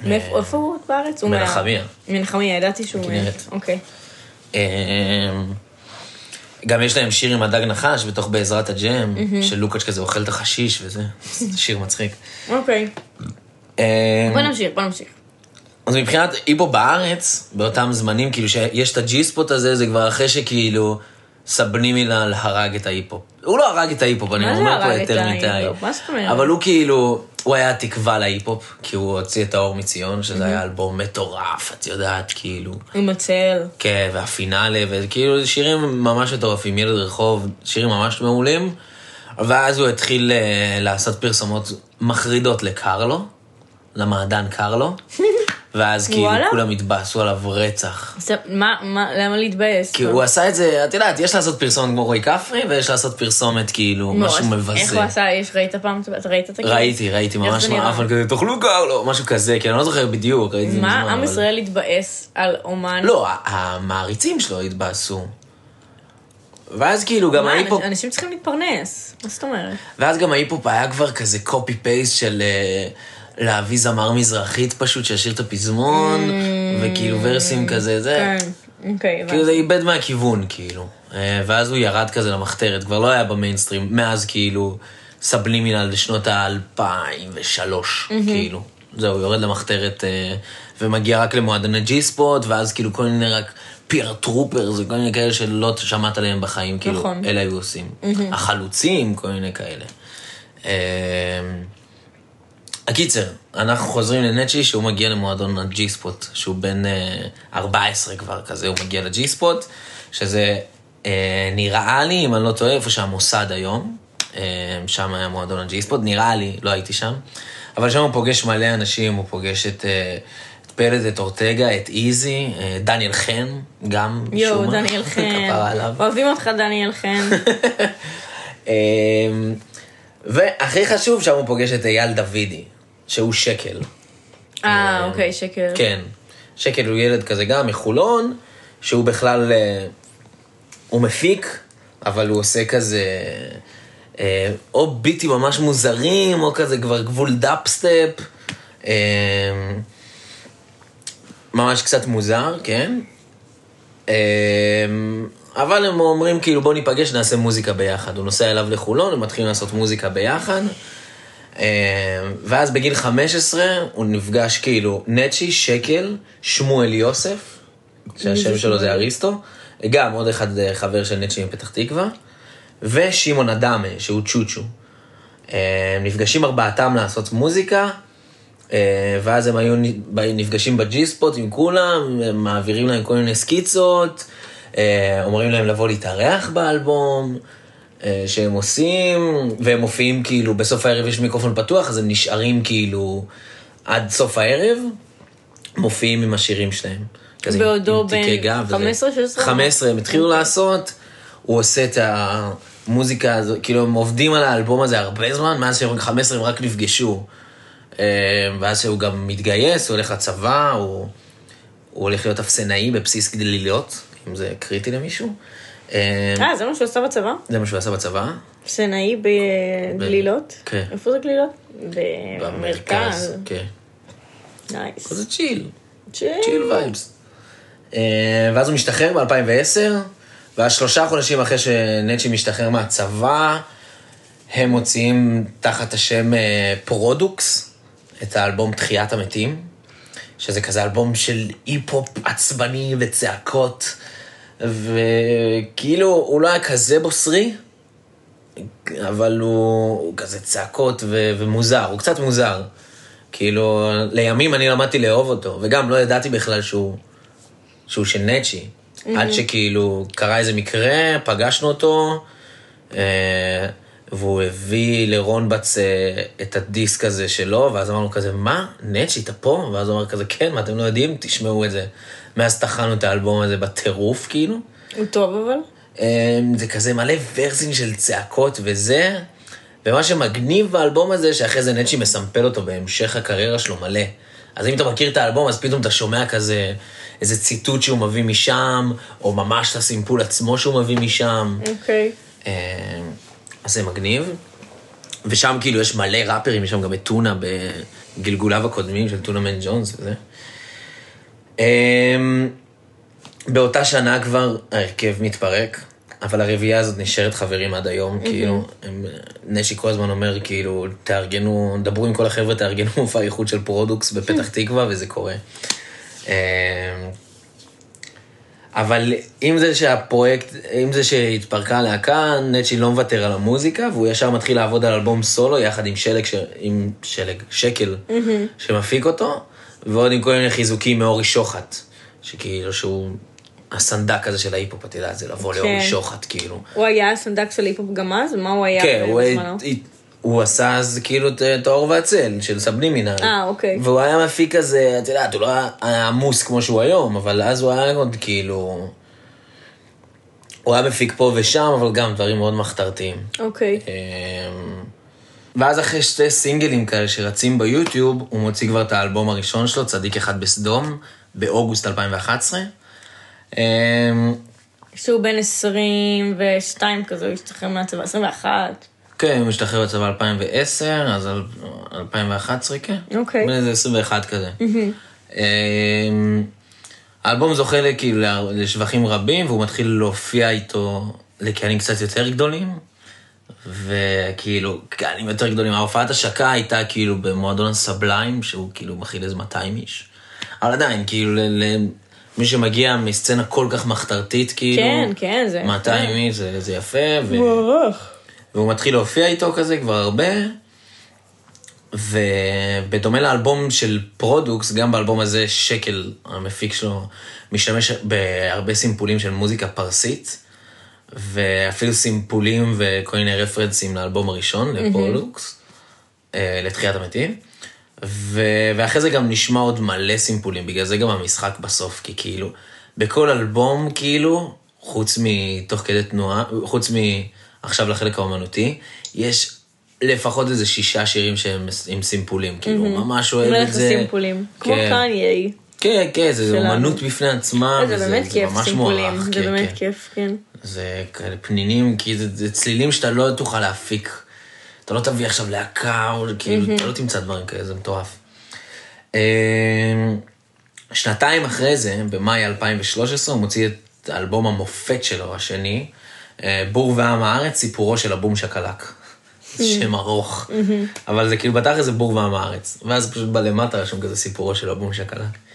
מאיפה איפה הוא בארץ? מנחמיה. מנחמיה, ידעתי שהוא... כנרת. אוקיי. גם יש להם שיר עם הדג נחש בתוך בעזרת הג'אם, של לוקאץ' כזה אוכל את החשיש וזה, זה שיר מצחיק. אוקיי. אמ, בוא נמשיך, בוא נמשיך. אז מבחינת היפו בארץ, באותם זמנים, כאילו שיש את הג'י ספוט הזה, זה כבר אחרי שכאילו סבלימינל הרג את ההיפו. הוא לא הרג את ההיפו, אני אומר פה יותר מדי. מה זאת אומרת? אבל הוא כאילו, הוא היה תקווה להיפ-הופ, כי הוא הוציא את האור מציון, שזה היה אלבום מטורף, את יודעת, כאילו. עם הצל. כן, והפינאלה, וכאילו שירים ממש מטורפים, ילד רחוב, שירים ממש מעולים. ואז הוא התחיל אה, לעשות פרסומות מחרידות לקרלו, למעדן קרלו, ואז כאילו? כולם התבאסו עליו רצח. מה, מה, למה להתבאס? כי הוא עשה את זה, את יודעת, יש לעשות פרסומת כמו רועי כפרי, ויש לעשות פרסומת כאילו, נו, משהו מבזה. איך הוא עשה? ראית פעם? ראית את הקטע? ראיתי, ראיתי, ממש? מעפן כזה, תאכלו קרלו, משהו כזה, כי אני לא זוכר בדיוק, ראיתי את זה מזמן. מה, עם ישראל התבאס על אומן? לא, המעריצים שלו התבאסו. ואז כאילו גם ההיפ-הופ, אנשים צריכים להתפרנס. מה זאת אומרת? ואז גם ההיפ-הופ היה כבר כזה copy paste של אה, להביא זמר מזרחית פשוט, שישיר את הפזמון, וכאילו ורסים כזה, זה. כן, אוקיי. כאילו זה איבד מהכיוון, כאילו. אה, ואז הוא ירד כזה למחתרת, כבר לא היה במיינסטרים, מאז כאילו סבלימינל לשנות ה-2003, כאילו. זהו, יורד למחתרת אה, ומגיע רק למועדוני ג'י ספוט, ואז כאילו כל מיני רק פייר טרופר, זה כל מיני כאלה שלא שמעת עליהם בחיים, כאילו, נכון. אלה היו עושים. החלוצים, כל מיני כאלה. אה, הקיצר, אנחנו חוזרים לנצ'י שהוא מגיע למועדון הג'י ספוט, שהוא בן אה, 14 כבר כזה, הוא מגיע לג'י ספוט, שזה אה, נראה לי, אם אני לא טועה, איפה שהמוסד היום, אה, שם היה מועדון הג'י ספוט, נראה לי, לא הייתי שם, אבל שם הוא פוגש מלא אנשים, הוא פוגש את, אה, פלד, את אורטגה, את איזי, אה, דניאל חן, גם, יואו, משום מה. דניאל חן. אוהבים אותך, דניאל חן. והכי חשוב, שם הוא פוגש את אייל דוידי, שהוא שקל. אה, אוקיי, שקל. כן. שקל הוא ילד כזה גם מחולון, שהוא בכלל, אה, הוא מפיק, אבל הוא עושה כזה, אה, או ביטים ממש מוזרים, או כזה כבר גבול דאפסטפ. אה, ממש קצת מוזר, כן? אה, אבל הם אומרים כאילו בוא ניפגש, נעשה מוזיקה ביחד. הוא נוסע אליו לחולון, הם מתחילים לעשות מוזיקה ביחד. אה, ואז בגיל 15 הוא נפגש כאילו נצ'י, שקל, שמואל יוסף, שהשם שלו זה אריסטו, גם עוד אחד אה, חבר של נצ'י מפתח תקווה, ושמעון אדמה, שהוא צ'וצ'ו. הם נפגשים ארבעתם לעשות מוזיקה, אה, ואז הם היו נפגשים בג'י ספוט עם כולם, מעבירים להם כל מיני סקיצות, אומרים להם לבוא להתארח באלבום שהם עושים, והם מופיעים כאילו, בסוף הערב יש מיקרופון פתוח, אז הם נשארים כאילו עד סוף הערב, מופיעים עם השירים שלהם. בעודו בן גב וזה. 15, 16? 15, הם התחילו לעשות, הוא עושה את המוזיקה הזו, כאילו הם עובדים על האלבום הזה הרבה זמן, מאז שהם 15 הם רק נפגשו. אה, ואז שהוא גם מתגייס, הוא הולך לצבא, הוא הוא הולך להיות אפסנאי בבסיס גלילות, אם זה קריטי למישהו. אה, אה, זה מה שהוא עשה בצבא? זה מה שהוא עשה בצבא. סנאי בגלילות? כן. איפה זה גלילות? במרכז. כן. nice. זה chill. chill. vibes. אה, ואז הוא משתחרר ב-2010, ואז שלושה חודשים אחרי שנצ'י משתחרר מהצבא, הם מוציאים תחת השם פרודוקס את האלבום תחיית המתים, שזה כזה אלבום של היפ-הופ עצבני וצעקות, וכאילו הוא לא היה כזה בוסרי, אבל הוא, הוא כזה צעקות ו- ומוזר, הוא קצת מוזר. כאילו, לימים אני למדתי לאהוב אותו, וגם לא ידעתי בכלל שהוא, שהוא של נצ'י. עד שכאילו קרה איזה מקרה, פגשנו אותו, אה, והוא הביא לרון בץ אה, את הדיסק הזה שלו, ואז אמרנו כזה, מה? נצ'י, אתה פה? ואז הוא אמר כזה, כן, מה אתם לא יודעים? תשמעו את זה. מאז טחנו את האלבום הזה בטירוף, כאילו. הוא טוב אבל? אה, זה כזה מלא ורסים של צעקות וזה, ומה שמגניב באלבום הזה, שאחרי זה נצ'י מסמפל אותו בהמשך הקריירה שלו מלא. אז אם אתה מכיר את האלבום, אז פתאום אתה שומע כזה איזה ציטוט שהוא מביא משם, או ממש את הסימפול עצמו שהוא מביא משם. אוקיי. אה, אז זה מגניב. ושם כאילו יש מלא ראפרים, יש שם גם את טונה בגלגוליו הקודמים של טונה מן ג'ונס וזה. אה, באותה שנה כבר ההרכב מתפרק, אבל הרביעייה הזאת נשארת חברים עד היום, כאילו, נצ'י כל הזמן אומר, כאילו, תארגנו, דברו עם כל החבר'ה, תארגנו מופע איחוד של פרודוקס בפתח תקווה, וזה קורה. אה, אבל עם זה שהפרויקט, עם זה שהתפרקה הלהקה, נצ'י לא מוותר על המוזיקה, והוא ישר מתחיל לעבוד על אלבום סולו יחד עם שלג, ש... עם שלג, שקל, שמפיק אותו, ועוד עם כל מיני חיזוקים מאורי שוחט, שכאילו שהוא הסנדק הזה של ההיפ-הופ, את יודעת, זה לבוא כן. לאורי שוחט, כאילו. הוא היה הסנדק של היפ-הופ גם אז? מה הוא היה כן, הוא? הוא עשה אז כאילו את האור והצל של סבלימינל. אה, אוקיי. והוא היה מפיק כזה, את יודעת, הוא לא היה- עמוס כמו שהוא היום, אבל אז הוא היה עוד כאילו... הוא היה מפיק פה ושם, אבל גם דברים מאוד מחתרתיים. אוקיי. אמ, ואז אחרי שתי סינגלים כאלה שרצים ביוטיוב, הוא מוציא כבר את האלבום הראשון שלו, צדיק אחד בסדום, באוגוסט 2011. אמ, שהוא בן 22 כזה, הוא השתחרר מהצבא, 21. כן, הוא משתחרר בצבא 2010, אז על- 2011, כן. אוקיי. בן איזה 21 כזה. אמ, האלבום זוכה כאילו לשבחים רבים, והוא מתחיל להופיע איתו לקהלים קצת יותר גדולים. וכאילו, קהלים יותר גדולים. ההופעת השקה הייתה כאילו במועדון הסבליים, שהוא כאילו מכיל איזה 200 איש. אבל עדיין, כאילו, ל- ל- מי שמגיע מסצנה כל כך מחתרתית, כאילו, כן, כן, זה יפה. 200 איש זה, זה יפה, ו... והוא מתחיל להופיע איתו כזה כבר הרבה, ובדומה לאלבום של פרודוקס, גם באלבום הזה שקל, המפיק שלו, משתמש בהרבה סימפולים של מוזיקה פרסית, ואפילו סימפולים וכל מיני רפרנסים לאלבום הראשון, לפרודוקס, אה, לתחיית המתים. ו... ואחרי זה גם נשמע עוד מלא סימפולים, בגלל זה גם המשחק בסוף, כי כאילו, בכל אלבום, כאילו, חוץ מתוך כדי תנועה, חוץ מעכשיו לחלק האומנותי, יש לפחות איזה שישה שירים שהם עם סימפולים, כאילו, ממש אוהב את זה. הסימפולים. כמו כן. קניי. כן, כן, זה. אומנות בפני עצמה, זה וזה באמת זה כיף, ממש סימפולים. מוערך. זה כן, באמת כן. כיף, כן. זה כאלה פנינים, כי זה, זה צלילים שאתה לא תוכל להפיק. אתה לא תביא עכשיו להקה, או כאילו, אתה לא תמצא דברים כאלה, זה מטורף. אמ, שנתיים אחרי זה, במאי 2013, הוא מוציא את האלבום המופת שלו, השני, אה, בור ועם הארץ, סיפורו של הבום שקלק. שם ארוך, אבל זה כאילו בתכל'ס זה בור ועם הארץ. ואז פשוט בלמטה רשום כזה סיפורו של הבום שקלק.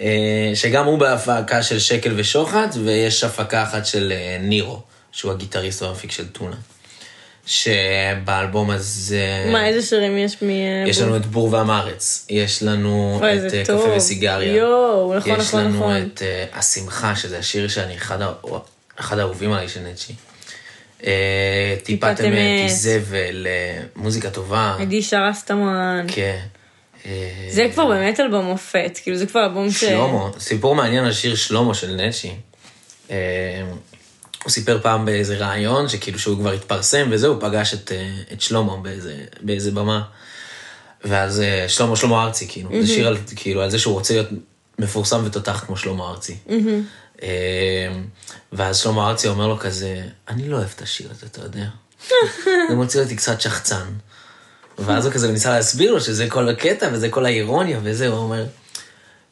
אה, שגם הוא בהפקה של שקל ושוחט, ויש הפקה אחת של אה, נירו, שהוא הגיטריסט והמפיק של טונה. שבאלבום הזה... מה, איזה שירים יש מ... יש לנו את בור ועם הארץ, יש לנו את אה. קפה וסיגריה. יואו, נכון, יש נכון, לנו נכון. את אה, השמחה, שזה השיר שאני אחד האהובים עליי של נצ'י. אה, טיפת אמת. איזבל, אה, מוזיקה טובה. עדי שרה סתמן. כן. זה כבר באמת אלבום מופת, כאילו זה כבר אלבום ש... שלמה, סיפור מעניין על שיר שלמה של נצ'י. אה, הוא סיפר פעם באיזה ראיון, שכאילו שהוא כבר התפרסם וזהו, הוא פגש את, אה, את שלמה באיזה, באיזה במה. ואז שלמה, שלמה ארצי, כאילו, זה שיר על, כאילו, על זה שהוא רוצה להיות מפורסם ותותח כמו שלמה ארצי. אה, ואז שלמה ארצי אומר לו כזה, אני לא אוהב את השיר הזה, אתה יודע. זה מוציא אותי קצת שחצן. ואז הוא כזה ניסה להסביר לו שזה כל הקטע וזה כל האירוניה וזה, הוא אומר,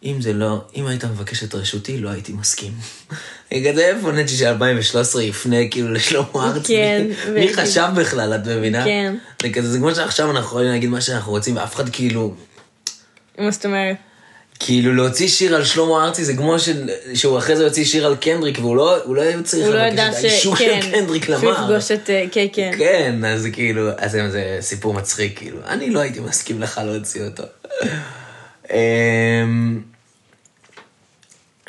אם זה לא, אם היית מבקש את רשותי, לא הייתי מסכים. כזה איפה נצ'י של 2013 יפנה כאילו לשלמה ארצי? כן, מי. חשב בכלל, את מבינה? כן. זה כזה, זה כמו שעכשיו אנחנו יכולים להגיד מה שאנחנו רוצים, ואף אחד כאילו, מה זאת אומרת? כאילו להוציא שיר על שלמה ארצי זה כמו של, שהוא אחרי זה יוציא שיר על קנדריק, והוא לא, הוא לא צריך הוא לא ידע ש... האישור כן, של קנדריק שהוא למר. יפגוש את... אה, כן, כן. כן, אז כאילו, אז זה, סיפור מצחיק, כאילו, אני לא הייתי מסכים לך להוציא אותו. אמ,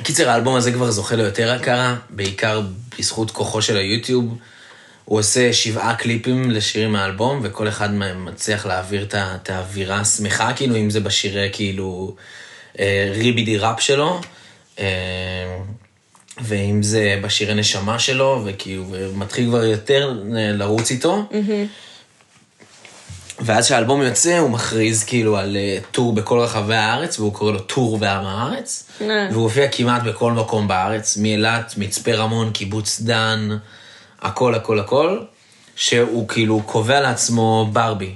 קיצר, האלבום הזה כבר זוכה ליותר הכרה, בעיקר בזכות כוחו של היוטיוב. הוא עושה שבעה קליפים לשירים מהאלבום, וכל אחד מהם מצליח להעביר את האווירה השמחה, כאילו, אם זה בשירי, כאילו, אה, ריבידי ראפ שלו, אה, ואם זה בשירי נשמה שלו, וכאילו, ומתחיל כבר יותר אה, לרוץ איתו. ואז כשהאלבום יוצא, הוא מכריז כאילו על אה, טור בכל רחבי הארץ, והוא קורא לו טור ועם הארץ. אה. והוא הופיע כמעט בכל מקום בארץ, מאילת, מצפה רמון, קיבוץ דן, הכל הכל הכל, שהוא כאילו קובע לעצמו ברבי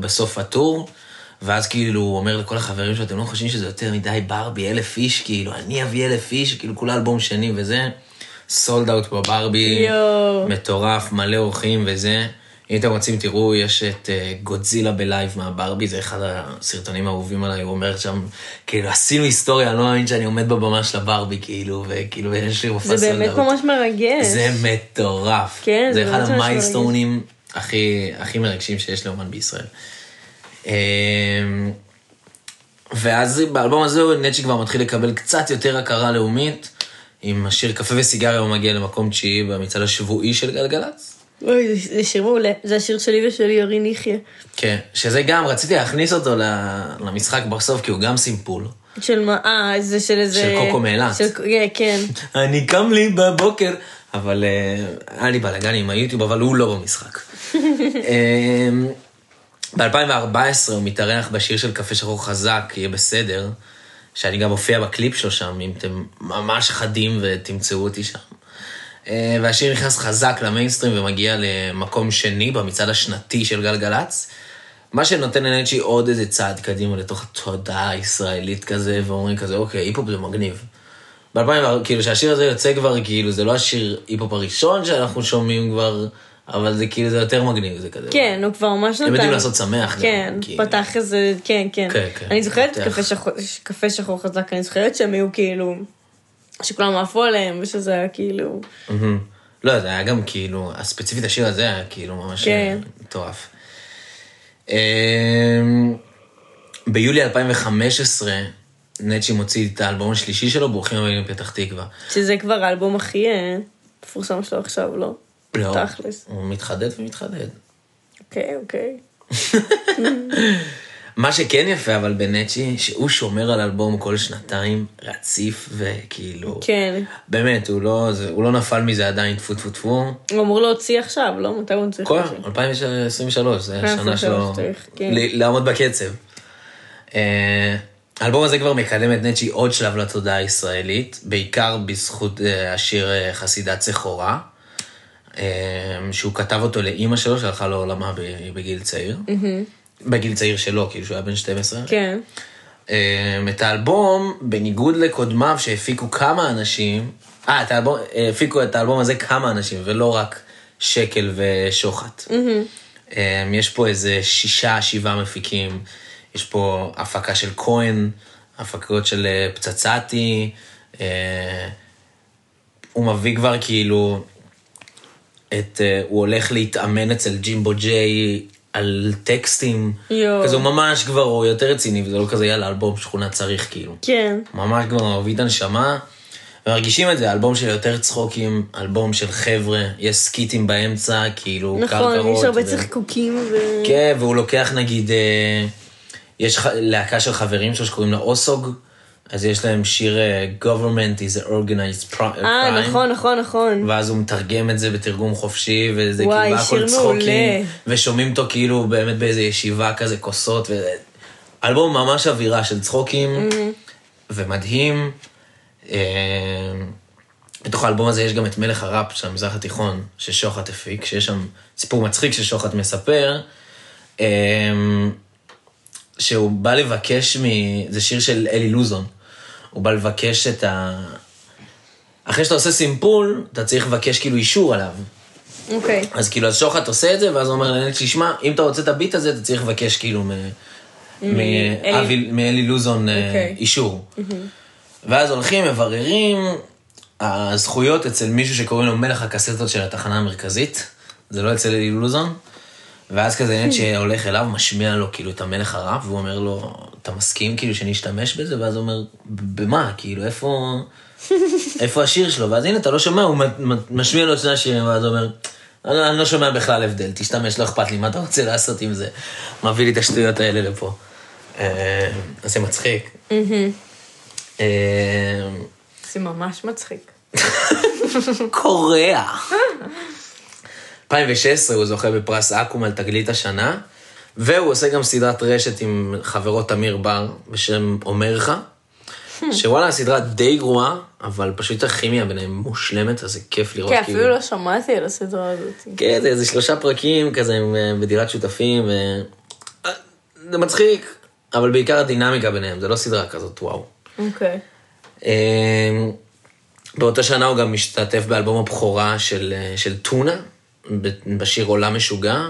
בסוף הטור, ואז כאילו הוא אומר לכל החברים שלו, אתם לא חושבים שזה יותר מדי ברבי, אלף איש, כאילו, אני אביא אלף איש, כאילו כולה אלבום שני וזה, סולד אאוט בברבי, יואו. מטורף, מלא אורחים וזה. אם אתם רוצים, תראו, יש את אה, גודזילה בלייב מהברבי, זה אחד הסרטונים האהובים עליי, הוא אומר שם, כאילו, עשינו היסטוריה, אני לא מאמין שאני עומד בבמה של הברבי, כאילו, וכאילו, יש לי מופע זה באמת. ממש מרגש. זה מטורף. כן, זה זה אחד ממש ממש המיילסטונים הכי, הכי מרגשים שיש לאומן בישראל. אמ, ואז באלבום הזה נצ'י כבר מתחיל לקבל קצת יותר הכרה לאומית, עם השיר קפה וסיגריה הוא מגיע למקום תשיעי במצעד השבועי של גלגלצ. אוי, זה- שיר מעולה. זה השיר שלי ושל יורי נחיה. כן, שזה גם, רציתי להכניס אותו למשחק בסוף, כי הוא גם סימפול. של מה? אה, זה של איזה... של קוקו מאילת. של- כן, כן. אני קם לי בבוקר, אבל אה, היה לי בלאגן עם היוטיוב, אבל הוא לא במשחק. ב-2014 הוא מתארח בשיר של קפה שחור חזק, יהיה בסדר, שאני גם מופיע בקליפ שלו שם, אם אתם ממש חדים ותמצאו אותי שם. אה, והשיר נכנס חזק למיינסטרים ומגיע למקום שני במצעד השנתי של גלגלצ. מה שנותן לנצ'י עוד איזה צעד קדימה לתוך התודעה הישראלית כזה, ואומרים כזה, אוקיי, היפ-הופ זה מגניב. ב-2000, כאילו, שהשיר הזה יוצא כבר, כאילו, זה לא השיר היפ-הופ הראשון שאנחנו שומעים כבר, אבל זה כאילו, זה יותר מגניב, זה כזה. כן, הוא כבר ממש נתן. הם יודעים לעשות שמח גם, כן, כאילו. פתח איזה, כן, כן. כן, כן, אני זוכרת. קפה שחור- חזק, אני זוכרת שהם היו כאילו, שכולם עפו עליהם, ושזה היה כאילו. לא, זה היה גם כאילו, הספציפית השיר הזה היה כאילו ממש כן. אה, מטורף. אמ, ביולי 2015, נצ'י מוציא את האלבום השלישי שלו, ברוכים הבאים לפתח תקווה. שזה כבר האלבום הכי אה, מפורסם שלו עכשיו, לא? לא, תכלס. הוא מתחדד ומתחדד. אוקיי, אוקיי. מה שכן יפה אבל בנצ'י, שהוא שומר על אלבום כל שנתיים, רציף וכאילו... כן. באמת, הוא לא, זה, הוא לא נפל מזה עדיין, טפו טפו טפו. הוא אמור להוציא עכשיו, לא? מתי הוא צריך כל להוציא? 2023, זה השנה 2023 שלו, כן. לעמוד בקצב. אה, האלבום הזה כבר מקדם את נצ'י עוד שלב לתודעה הישראלית, בעיקר בזכות אה, השיר אה, חסידת סחורה, שהוא כתב אותו לאימא שלו, שהלכה לעולמה בגיל צעיר. בגיל צעיר שלו, כאילו שהוא היה בן 12. כן. אה, את האלבום, בניגוד לקודמיו שהפיקו כמה אנשים, אה, את האלבום, הפיקו את האלבום הזה כמה אנשים, ולא רק שקל ושוחט. אה, יש פה איזה שישה, שבעה מפיקים, יש פה הפקה של כהן, הפקות של אה, פצצתי, אה, הוא מביא כבר כאילו את, אה, הוא הולך להתאמן אצל ג'ימבו ג'יי על טקסטים, יואו. כזה הוא ממש כבר, הוא יותר רציני, וזה לא כזה יאללה, אלבום שכונה צריך כאילו. כן. ממש כבר מביא את הנשמה, ומרגישים את זה, אלבום של יותר צחוקים, אלבום של חבר'ה, יש סקיטים באמצע, כאילו, נכון, קרקרות. יש הרבה ו- צחקוקים ו... כן, והוא לוקח נגיד, אה, יש ח- להקה של חברים שלו שקוראים לה אוסוג, אז יש להם שיר אה, government is a organized crime. אה, נכון, נכון, נכון. ואז הוא מתרגם את זה בתרגום חופשי, וזה וואי, כאילו הכל צחוקים. ושומעים אותו כאילו באמת באיזה ישיבה כזה, כוסות, ו... אלבום ממש אווירה של צחוקים. Mm-hmm. ומדהים. אה, בתוך האלבום הזה יש גם את מלך הראפ של המזרח התיכון, ששוחט הפיק, שיש שם סיפור מצחיק ששוחט מספר, אה, שהוא בא לבקש מ... זה שיר של אלי לוזון. הוא בא לבקש את ה... אחרי שאתה עושה סימפול, אתה צריך לבקש כאילו אישור עליו. אוקיי. אז כאילו, אז שוחט עושה את זה, ואז הוא אומר לנט, תשמע, אם אתה רוצה את הביט הזה, אתה צריך לבקש כאילו מ- מאבי- מאלי לוזון אה, אוקיי. אישור. ואז הולכים, מבררים, הזכויות אצל מישהו שקוראים לו מלך הקסטות של התחנה המרכזית, זה לא אצל אלי לוזון. ואז כזה נט שהולך אליו, משמיע לו כאילו את המלך הרב, והוא אומר לו, אתה מסכים כאילו שאני אשתמש בזה? ואז הוא אומר, במה? כאילו, איפה... איפה השיר שלו? ואז הנה, אתה לא שומע, הוא משמיע לו את שני השירים, ואז הוא אומר, אני לא- אני לא שומע בכלל הבדל, תשתמש, לא אכפת לי, מה אתה רוצה לעשות עם זה? מביא לי את השטויות האלה לפה. אה, אז זה מצחיק. אה, זה ממש מצחיק. קוריאה. 2016 הוא זוכה בפרס אקו"ם על תגלית השנה, והוא עושה גם סדרת רשת עם חברו תמיר בר בשם אומרך, שוואלה, הסדרה די גרועה, אבל פשוט הכימיה ביניהם מושלמת, אז זה כיף לראות כן, כאילו... אפילו לא שמעתי על הסדרה הזאת. כן, זה איזה שלושה פרקים כזה עם, אה, בדירת שותפים, ו... אה, זה מצחיק, אבל בעיקר הדינמיקה ביניהם, זה לא סדרה כזאת, וואו. אוקיי. אה, באותה שנה הוא גם משתתף באלבום הבכורה של, אה, של טונה, בשיר עולם משוגע,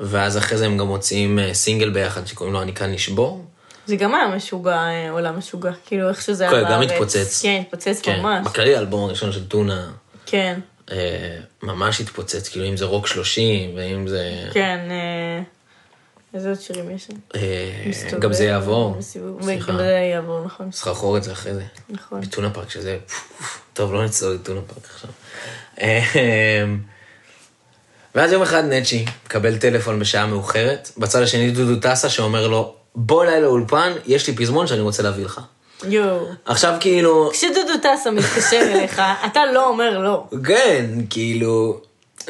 ואז אחרי זה הם גם מוציאים אה, סינגל ביחד שקוראים לו אני כאן נשבור. זה גם היה משוגע, אה, עולם משוגע. כאילו, איך שזה היה כן, בארץ. גם התפוצץ. כן, התפוצץ כן, ממש. בכללי האלבום הראשון של טונה כן, אה, ממש התפוצץ, כאילו אם זה רוק 30, ואם זה... כן. אה, איזה עוד שירים יש שם? אה, גם זה יעבור. סליחה. וגם זה יעבור, נכון. סחרחורת זה אחרי זה. נכון. בטונה פארק שזה... טוב, לא נצלול לטונה פארק עכשיו. אמ, ואז יום אחד נצ'י מקבל טלפון בשעה מאוחרת, בצד השני דודו טסה שאומר לו, בוא אליי לאולפן, יש לי פזמון שאני רוצה להביא לך. יואו. עכשיו כאילו, כשדודו טסה מתקשר אליך, אתה לא אומר לא. כן, כאילו,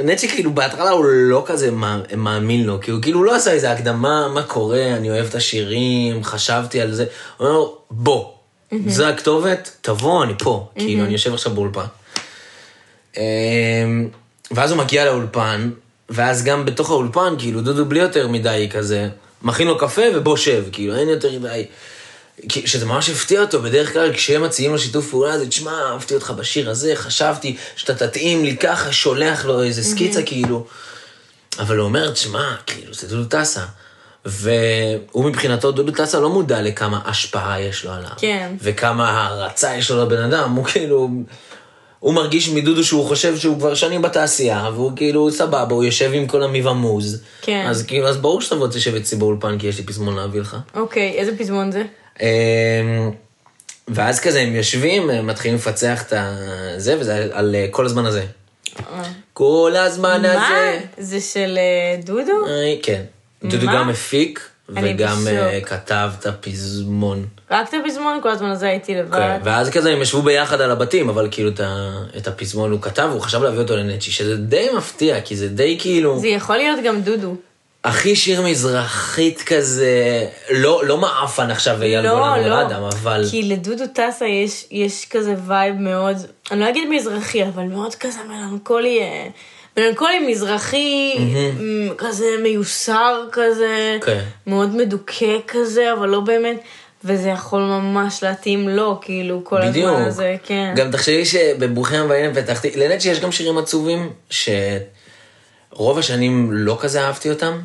נצ'י כאילו בהתחלה הוא לא כזה מא- מאמין לו, כי הוא כאילו לא עשה איזה הקדמה, מה קורה, אני אוהב את השירים, חשבתי על זה. הוא אומר לו, בוא, זו הכתובת, תבוא, אני פה. כאילו, אני יושב עכשיו באולפן. ואז הוא מגיע לאולפן, ואז גם בתוך האולפן, כאילו, דודו בלי יותר מדי כזה, מכין לו קפה ובוא שב, כאילו, אין יותר מדי. שזה ממש הפתיע אותו, בדרך כלל כשהם מציעים לו שיתוף פעולה, זה תשמע, אהבתי אותך בשיר הזה, חשבתי שאתה תתאים לי ככה, שולח לו איזה סקיצה כאילו. אבל הוא אומר, תשמע, כאילו, זה דודו טסה. והוא מבחינתו, דודו טסה לא מודע לכמה השפעה יש לו עליו. כן. וכמה הערצה יש לו לבן אדם, הוא כאילו... הוא מרגיש מדודו שהוא חושב שהוא כבר שנים בתעשייה, והוא כאילו סבבה, הוא יושב עם כל המיבמוז. כן. אז כאילו, אז ברור שתבוא תשב אצלי באולפן, כי יש לי פזמון להביא לך. אוקיי, איזה פזמון זה? אמ, ואז כזה הם יושבים, הם מתחילים לפצח את זה, וזה על, אה, כל הזמן הזה. כל הזמן מה? הזה. זה של אה, דודו? כן. דודו מה? גם מפיק, וגם אה, בשוק. כתב את הפזמון. רק את הפזמון? כל הזמן הזה הייתי לבד. כן, ואז כזה הם ישבו ביחד על הבתים, אבל כאילו את הפזמון הוא כתב, הוא חשב להביא אותו לנצ'י, שזה די מפתיע, כי זה די כאילו... זה יכול להיות גם דודו. הכי שיר מזרחית כזה, לא, לא מעפן עכשיו ואייל לא, גולן לא. ורדם, אבל... כי לדודו טסה יש, יש כזה vibe מאוד, אני לא אגיד מזרחי, אבל מאוד כזה מלנכולי, אה, מלנכולי מזרחי, כזה מיוסר כזה, כן. מאוד מדוכא כזה, אבל לא באמת, וזה יכול ממש להתאים לו, כאילו, כל בדיוק. הזמן הזה, כן. גם תחשבי שבברוכים הבאים לפתחתי, לנט שיש גם שירים עצובים, שרוב השנים לא כזה אהבתי אותם.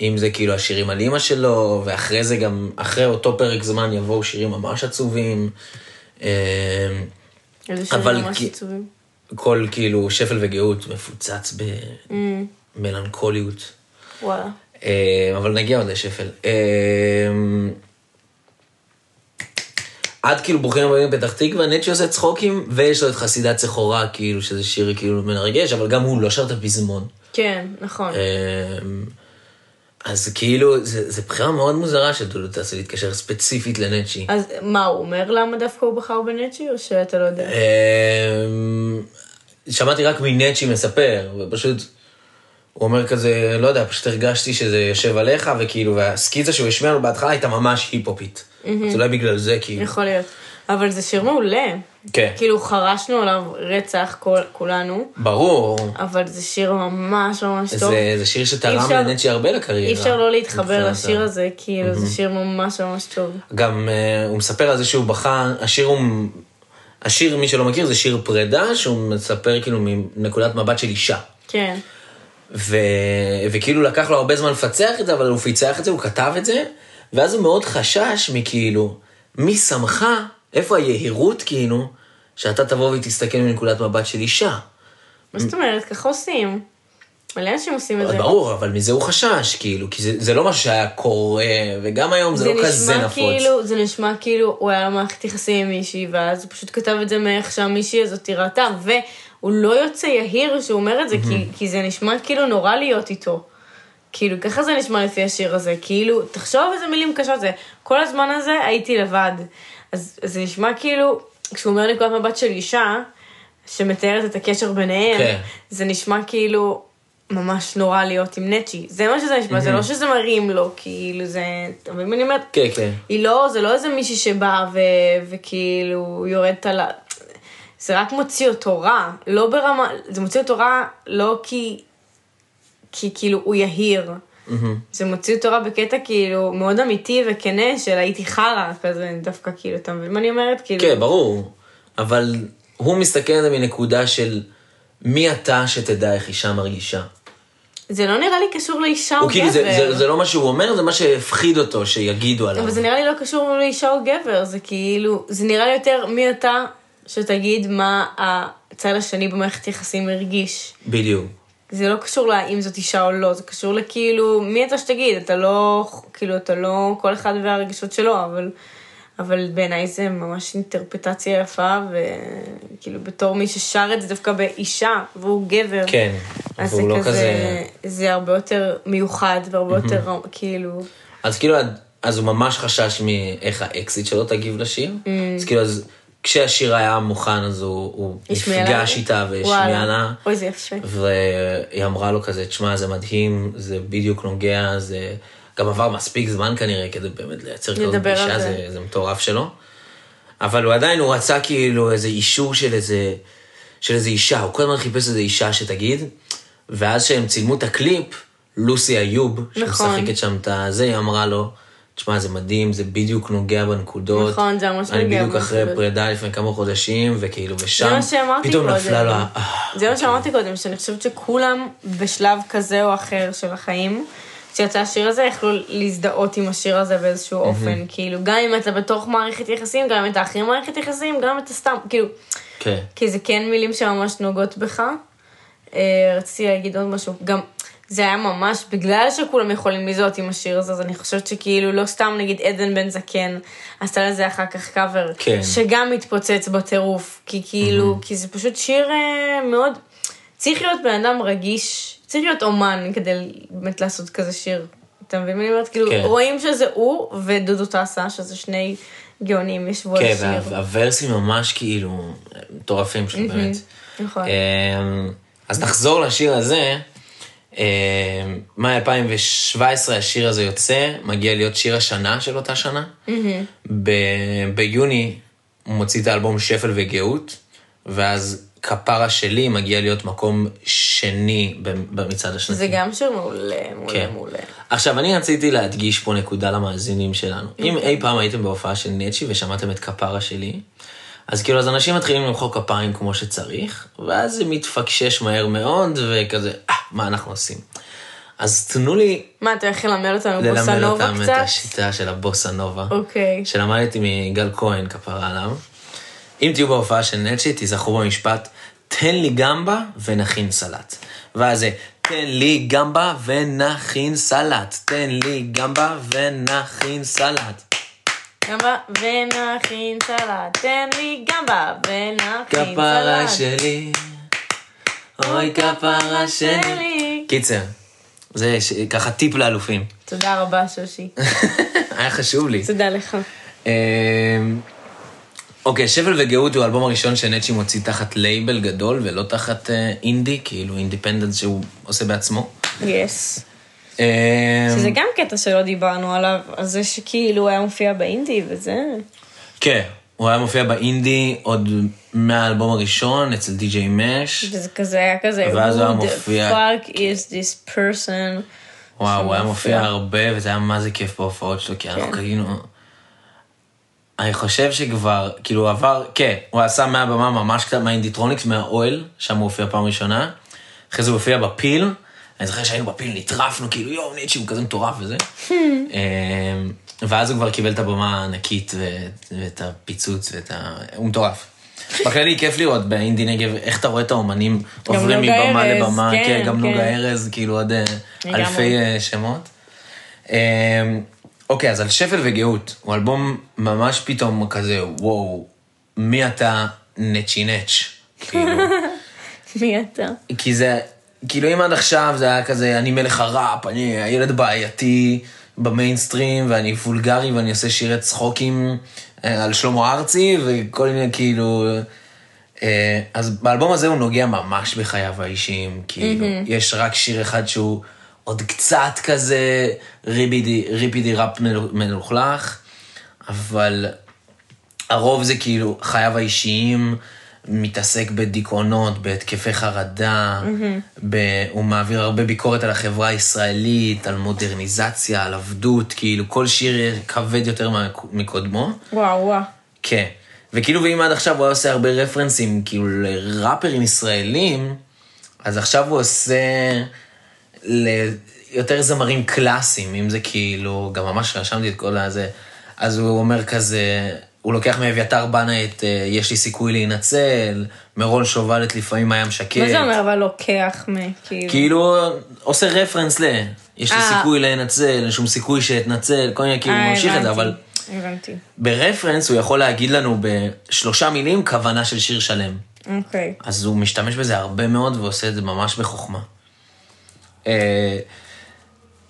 אם זה כאילו השירים על אימא שלו, ואחרי זה גם, אחרי אותו פרק זמן יבואו שירים ממש עצובים. אה, איזה שירים ממש כי- עצובים. כל כאילו שפל וגאות מפוצץ במלנכוליות. וואלה. אה, אבל נגיע עוד לשפל. אה, עד כאילו ברוכים הבאים בפתח תקווה, נצ'י עושה צחוקים, ויש לו את חסידת צחורה, כאילו, שזה שיר כאילו מרגש, אבל גם הוא לא שר את הפזמון. כן, נכון. אה, אז כאילו, זה בחירה מאוד מוזרה שדודו טסה להתקשר ספציפית לנצ'י. אז מה, הוא אומר למה דווקא הוא בחר בנצ'י, או שאתה לא יודע? שמעתי רק מנצ'י מספר, ופשוט, הוא אומר כזה, לא יודע, פשוט הרגשתי שזה יושב עליך, וכאילו, והסקיצה שהוא השמיע לנו בהתחלה הייתה ממש היפ-הופית. אז אולי בגלל זה, כאילו. יכול להיות. אבל זה שיר מעולה. כן. כאילו חרשנו עליו רצח כל, כולנו, ברור. אבל זה שיר ממש ממש טוב. זה, זה שיר שתרם אפשר- לנצ'י הרבה לקריירה. אי אפשר לא להתחבר לשיר הזה, כאילו זה שיר ממש ממש טוב. גם אה, הוא מספר על זה שהוא בכה, השיר הוא... השיר, מי שלא מכיר, זה שיר פרידה, שהוא מספר כאילו מנקודת מבט של אישה. כן. ו... וכאילו לקח לו הרבה זמן לפצח את זה, אבל הוא פיצח את זה, הוא כתב את זה, ואז הוא מאוד חשש מכאילו, מי שמך, איפה היהירות כאילו, שאתה תבוא ותסתכל מנקודת מבט של אישה. מה זאת אומרת? ככה עושים. מלא אנשים עושים את זה. ברור, אבל מזה הוא חשש, כאילו, כי זה, זה לא משהו שהיה קורה, וגם היום זה, לא כזה נפוץ. כאילו, זה נשמע כאילו הוא היה במערכת יחסים עם מישהי, ואז הוא פשוט כתב את זה מאיך שהמישהי הזאת ראתה, והוא לא יוצא יהיר שהוא אומר את זה, כי, כי זה נשמע כאילו נורא להיות איתו. כאילו, ככה זה נשמע לפי השיר הזה, כאילו, תחשוב איזה מילים קשות זה. כל הזמן הזה הייתי לבד. אז, אז זה נשמע כאילו, כשהוא אומר נקודת מבט של אישה, שמתארת את הקשר ביניהם, כן. זה נשמע כאילו ממש נורא להיות עם נצ'י. זה מה שזה נשמע, זה לא שזה מרים לו, כאילו זה... אתה מבין מה אני אומרת? כן, כן. היא לא, זה לא איזה מישהי שבאה ו, וכאילו יורדת על ה... זה רק מוציא אותו רע, לא ברמה, זה מוציא אותו רע לא כי, כי כאילו הוא יהיר. זה מוציא אותו רע בקטע כאילו מאוד אמיתי וכנה של הייתי חרא כזה, דווקא כאילו, אתה מבין מה אני אומרת? כאילו, כן, ברור. אבל הוא מסתכל על זה מנקודה של מי אתה שתדע איך אישה מרגישה. זה לא נראה לי קשור לאישה או כאילו, זה, גבר. זה, זה לא מה שהוא אומר, זה מה שהפחיד אותו, שיגידו עליו. אבל זה נראה לי לא קשור לאישה או גבר, זה כאילו, זה נראה לי יותר מי אתה שתגיד מה הצד השני במערכת יחסים הרגיש. בדיוק. זה לא קשור להאם זאת אישה או לא, זה קשור לכאילו, מי אתה שתגיד, אתה לא, כאילו, אתה לא, כל אחד והרגשות שלו, אבל, אבל בעיניי זה ממש אינטרפרטציה יפה, וכאילו בתור מי ששר את זה דווקא באישה, והוא גבר, כן, אז זה והוא לא כזה, כזה... זה הרבה יותר מיוחד, והרבה יותר, כאילו, אז כאילו, אז הוא ממש חשש מאיך האקסית שלו תגיב לשיר. Mm. אז כאילו, אז כשהשיר היה מוכן, אז הוא, הוא נפגש? איתה והשמיע. לה. אוי, זה יפה. והיא אמרה לו כזה, תשמע, זה מדהים, זה בדיוק נוגע, זה גם עבר מספיק זמן כנראה כדי באמת לייצר כזאת פגישה, זה. זה, מטורף שלו. אבל הוא עדיין, הוא רצה כאילו איזה אישור של איזה, של איזה אישה, הוא כל הזמן חיפש איזה אישה שתגיד, ואז שהם צילמו את הקליפ, לוסי איוב, נכון. שמשחקת שם את הזה, היא אמרה לו, תשמע, זה מדהים, זה בדיוק נוגע בנקודות. נכון, זה ממש אני נוגע בדיוק אחרי בנקודות. פרידה לפני כמה חודשים, וכאילו, ושם פתאום קודם. נפלה לו ה... אה, זה מה שאמרתי קודם, שאני חושבת שכולם בשלב כזה או אחר של החיים, כשיצא השיר הזה, יכלו להזדהות עם השיר הזה באיזשהו אופן. כאילו, גם אם אתה בתוך מערכת יחסים, גם אם אתה אחרי מערכת יחסים, גם אם אתה סתם, כאילו, כן. כי זה כן מילים שממש נוגעות בך. אה, רציתי להגיד עוד משהו, גם זה היה ממש, בגלל שכולם יכולים לזהות עם השיר הזה, אז אני חושבת שכאילו לא סתם נגיד עדן בן זקן עשתה לזה אחר כך קאבר, כן. שגם מתפוצץ בטירוף, כי כאילו, כי זה פשוט שיר אה, מאוד, צריך להיות בן אדם רגיש, צריך להיות אומן כדי באמת לעשות כזה שיר. אתה מבין מה אני אומרת? כאילו, כן. רואים שזה הוא ודודו טסה, שזה שני גאונים, ישבו על כן, השיר. והוורסים ממש כאילו מטורפים פשוט באמת. נכון. אמ, אז נחזור לשיר הזה. מאי 2017 השיר הזה יוצא, מגיע להיות שיר השנה של אותה שנה. ב- ביוני הוא מוציא את האלבום שפל וגאות, ואז כפרה שלי מגיע להיות מקום שני ב- במצעד השנתי. זה גם שיר מעולה, מעולה, כן. מעולה. עכשיו, אני רציתי להדגיש פה נקודה למאזינים שלנו. אם אוקיי. אי פעם הייתם בהופעה של נצ'י ושמעתם את כפרה שלי, אז כאילו, אז אנשים מתחילים למחוא כפיים כמו שצריך, ואז זה מתפקשש מהר מאוד, וכזה, אה, מה אנחנו עושים? אז תנו לי מה, אתה הולך ללמד אותנו בוסה ללמד נובה אותם את קצת? השיטה של הבוסה נובה, אוקיי. שלמדתי מגל כהן, כפרה עליו. אם תהיו בהופעה של נצ'י, תיזכרו במשפט, תן לי גמבה ונכין סלט. ואז זה, תן לי גמבה ונכין סלט. תן לי גמבה ונכין סלט. גמבה ונכין סלט, תן לי גמבה ונכין כפרה סלט. שלי, אוי כפרה שלי. קיצר, זה ש- ככה טיפ לאלופים. תודה רבה, שושי. היה חשוב לי. תודה לך. אוקיי, שפל וגאות הוא האלבום הראשון שנצ'י מוציא תחת לייבל גדול ולא תחת אה, אינדי, כאילו independent שהוא עושה בעצמו. yes. אמ, שזה גם קטע שלא דיברנו עליו, על זה שכאילו הוא היה מופיע באינדי וזה. כן, הוא היה מופיע באינדי עוד מהאלבום הראשון, אצל די.ג'יי מש. וזה כזה היה כזה, ואז הוא היה מופיע- fuck is this person. וואו, הוא היה. מופיע הרבה, וזה היה מה זה כיף בהופעות שלו, כי אנחנו כן. כאילו... אני חושב שכבר, כאילו עבר, כן, הוא עשה מהבמה ממש קצת מהאינדיטרוניקס, מהאוהל, שם הוא הופיע פעם ראשונה. אחרי זה הוא הופיע בפיל, אני זוכר שהיינו בפיל, נטרפנו, כאילו יואו, נצ'י, הוא כזה מטורף וזה. אמ, ואז הוא כבר קיבל את הבמה הענקית ואת הפיצוץ ואת ה... הוא מטורף. בכללי כיף לראות באינדי נגב, איך אתה רואה את האומנים עוברים מבמה לבמה, כן, כן, גם כן. נוגה ארז, כאילו עוד אה. אלפי אה, שמות. אוקיי, אז על שפל וגאות, הוא אלבום ממש פתאום כזה, וואו, מי אתה נצ'י נץ', כאילו. מי אתה? כי זה, כאילו אם עד עכשיו זה היה כזה, אני מלך הראפ, אני הילד בעייתי במיינסטרים, ואני וולגרי ואני עושה שירי צחוקים אה, על שלמה ארצי, וכל מיני כאילו... אה, אז באלבום הזה הוא נוגע ממש בחייו האישיים, כאילו, יש רק שיר אחד שהוא עוד קצת כזה ריפידי, ריפידי ראפ מלו- מלוכלך, אבל הרוב זה כאילו חייו האישיים, מתעסק בדיכאונות, בהתקפי חרדה, ב... הוא מעביר הרבה ביקורת על החברה הישראלית, על מודרניזציה, על עבדות, כאילו כל שיר כבד יותר מקודמו. וואו וואו. כן. וכאילו, ואם עד עכשיו הוא היה עושה הרבה רפרנסים, כאילו, לראפרים ישראלים, אז עכשיו הוא עושה ליותר זמרים קלאסיים, אם זה כאילו, גם ממש רשמתי את כל הזה, אז הוא אומר כזה, הוא לוקח מאביתר בנה את אה, יש לי סיכוי להינצל, מרון שובל את לפעמים הים שקט. מה זה אומר אבל לוקח מ... כאילו... כאילו, עושה רפרנס ל... יש לי אה. סיכוי להינצל, אין שום סיכוי שאתנצל, כל מיני, כאילו, הוא אה, ממשיך את זה, אבל... הבנתי. ברפרנס הוא יכול להגיד לנו בשלושה מילים כוונה של שיר שלם. אוקיי. אז הוא משתמש בזה הרבה מאוד ועושה את זה ממש בחוכמה. אה,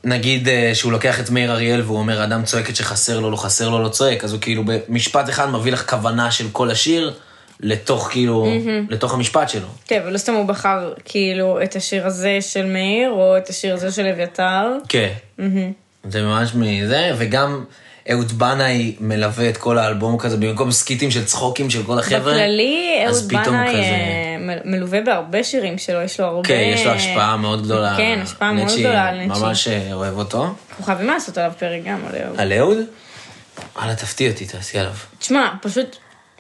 נגיד אה, שהוא לוקח את מאיר אריאל והוא אומר, אדם צועקת שחסר לו, לא חסר לו, לא צועק, אז הוא כאילו במשפט אחד מביא לך כוונה של כל השיר לתוך כאילו, לתוך המשפט שלו. כן, ולא סתם הוא בחר כאילו את השיר הזה של מאיר, או את השיר הזה של אביתר. כן. זה ממש מזה, וגם אהוד בנאי מלווה את כל האלבום כזה, במקום סקיטים של צחוקים של כל החבר'ה. בכללי, אהוד בנאי כזה- אה, מלווה בהרבה שירים שלו, יש לו הרבה... כן, יש לו השפעה מאוד גדולה. כן, השפעה מאוד נצ'י גדולה על נצ'י. ממש אה, אוהב אותו. אנחנו חייבים לעשות עליו פרק גם על אהוד. על אהוד? וואלה, תפתיע אותי, תעשי עליו. תשמע, פשוט,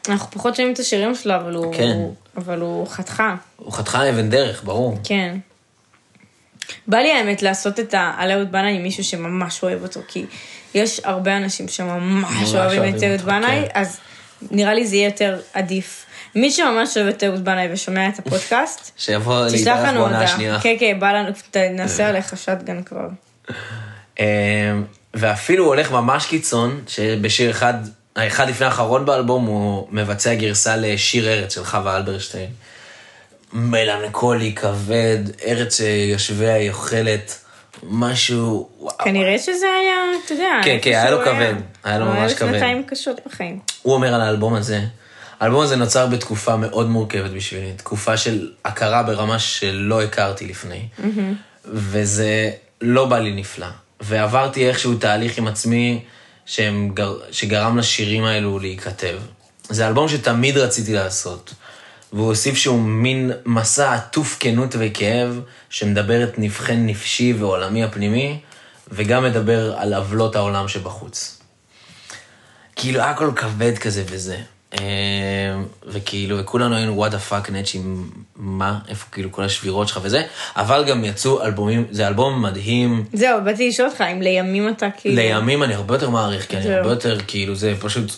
אנחנו פחות שומעים את השירים שלו, אבל הוא... כן. אבל הוא חתיכה, הוא חתיכה אבן דרך, ברור. כן. בא לי האמת לעשות את ה... על אהוד בנאי עם מישהו שממש אוהב אותו, כי יש הרבה אנשים שממש ממש אוהבים את אהוד בנאי, כן. אז נראה לי זה יהיה יותר עדיף. מי שממש אוהב את אהוד בנאי ושומע את הפודקאסט, שיבוא תשלח להתארח לנו בעונה. השנייה. כן, כן, בא לנו, ת- נעשה עליך שטגן כבר. אמ, ואפילו הוא הולך ממש קיצון, שבשיר אחד, האחד לפני האחרון באלבום, הוא מבצע גרסה לשיר ארץ של חווה אלברשטיין. מלנכולי, כבד, ארץ שיושביה היא אוכלת, משהו... וואו. כנראה שזה היה, אתה יודע, כן, כן, היה לו כבד. היה לו ממש הוא כבד. היה שנתיים קשות בחיים. הוא אומר על האלבום הזה, האלבום הזה נוצר בתקופה מאוד מורכבת בשבילי, תקופה של הכרה ברמה שלא הכרתי לפני. וזה לא בא לי נפלא. ועברתי איכשהו תהליך עם עצמי שהם גר... שגרם לשירים האלו להיכתב. זה אלבום שתמיד רציתי לעשות. והוא הוסיף שהוא מין מסע עטוף כנות וכאב, שמדבר את נבכי נפשי ועולמי הפנימי, וגם מדבר על עוולות העולם שבחוץ. כאילו, היה הכל כבד כזה וזה. אה, וכאילו, וכולנו היינו what the fuck נצ'י, מה, איפה כאילו כל השבירות שלך וזה, אבל גם יצאו אלבומים, זה אלבום מדהים. זהו, באתי לשאול אותך אם לימים אתה כאילו... לימים אני הרבה יותר מעריך, כי אני. הרבה יותר, כאילו, זה פשוט...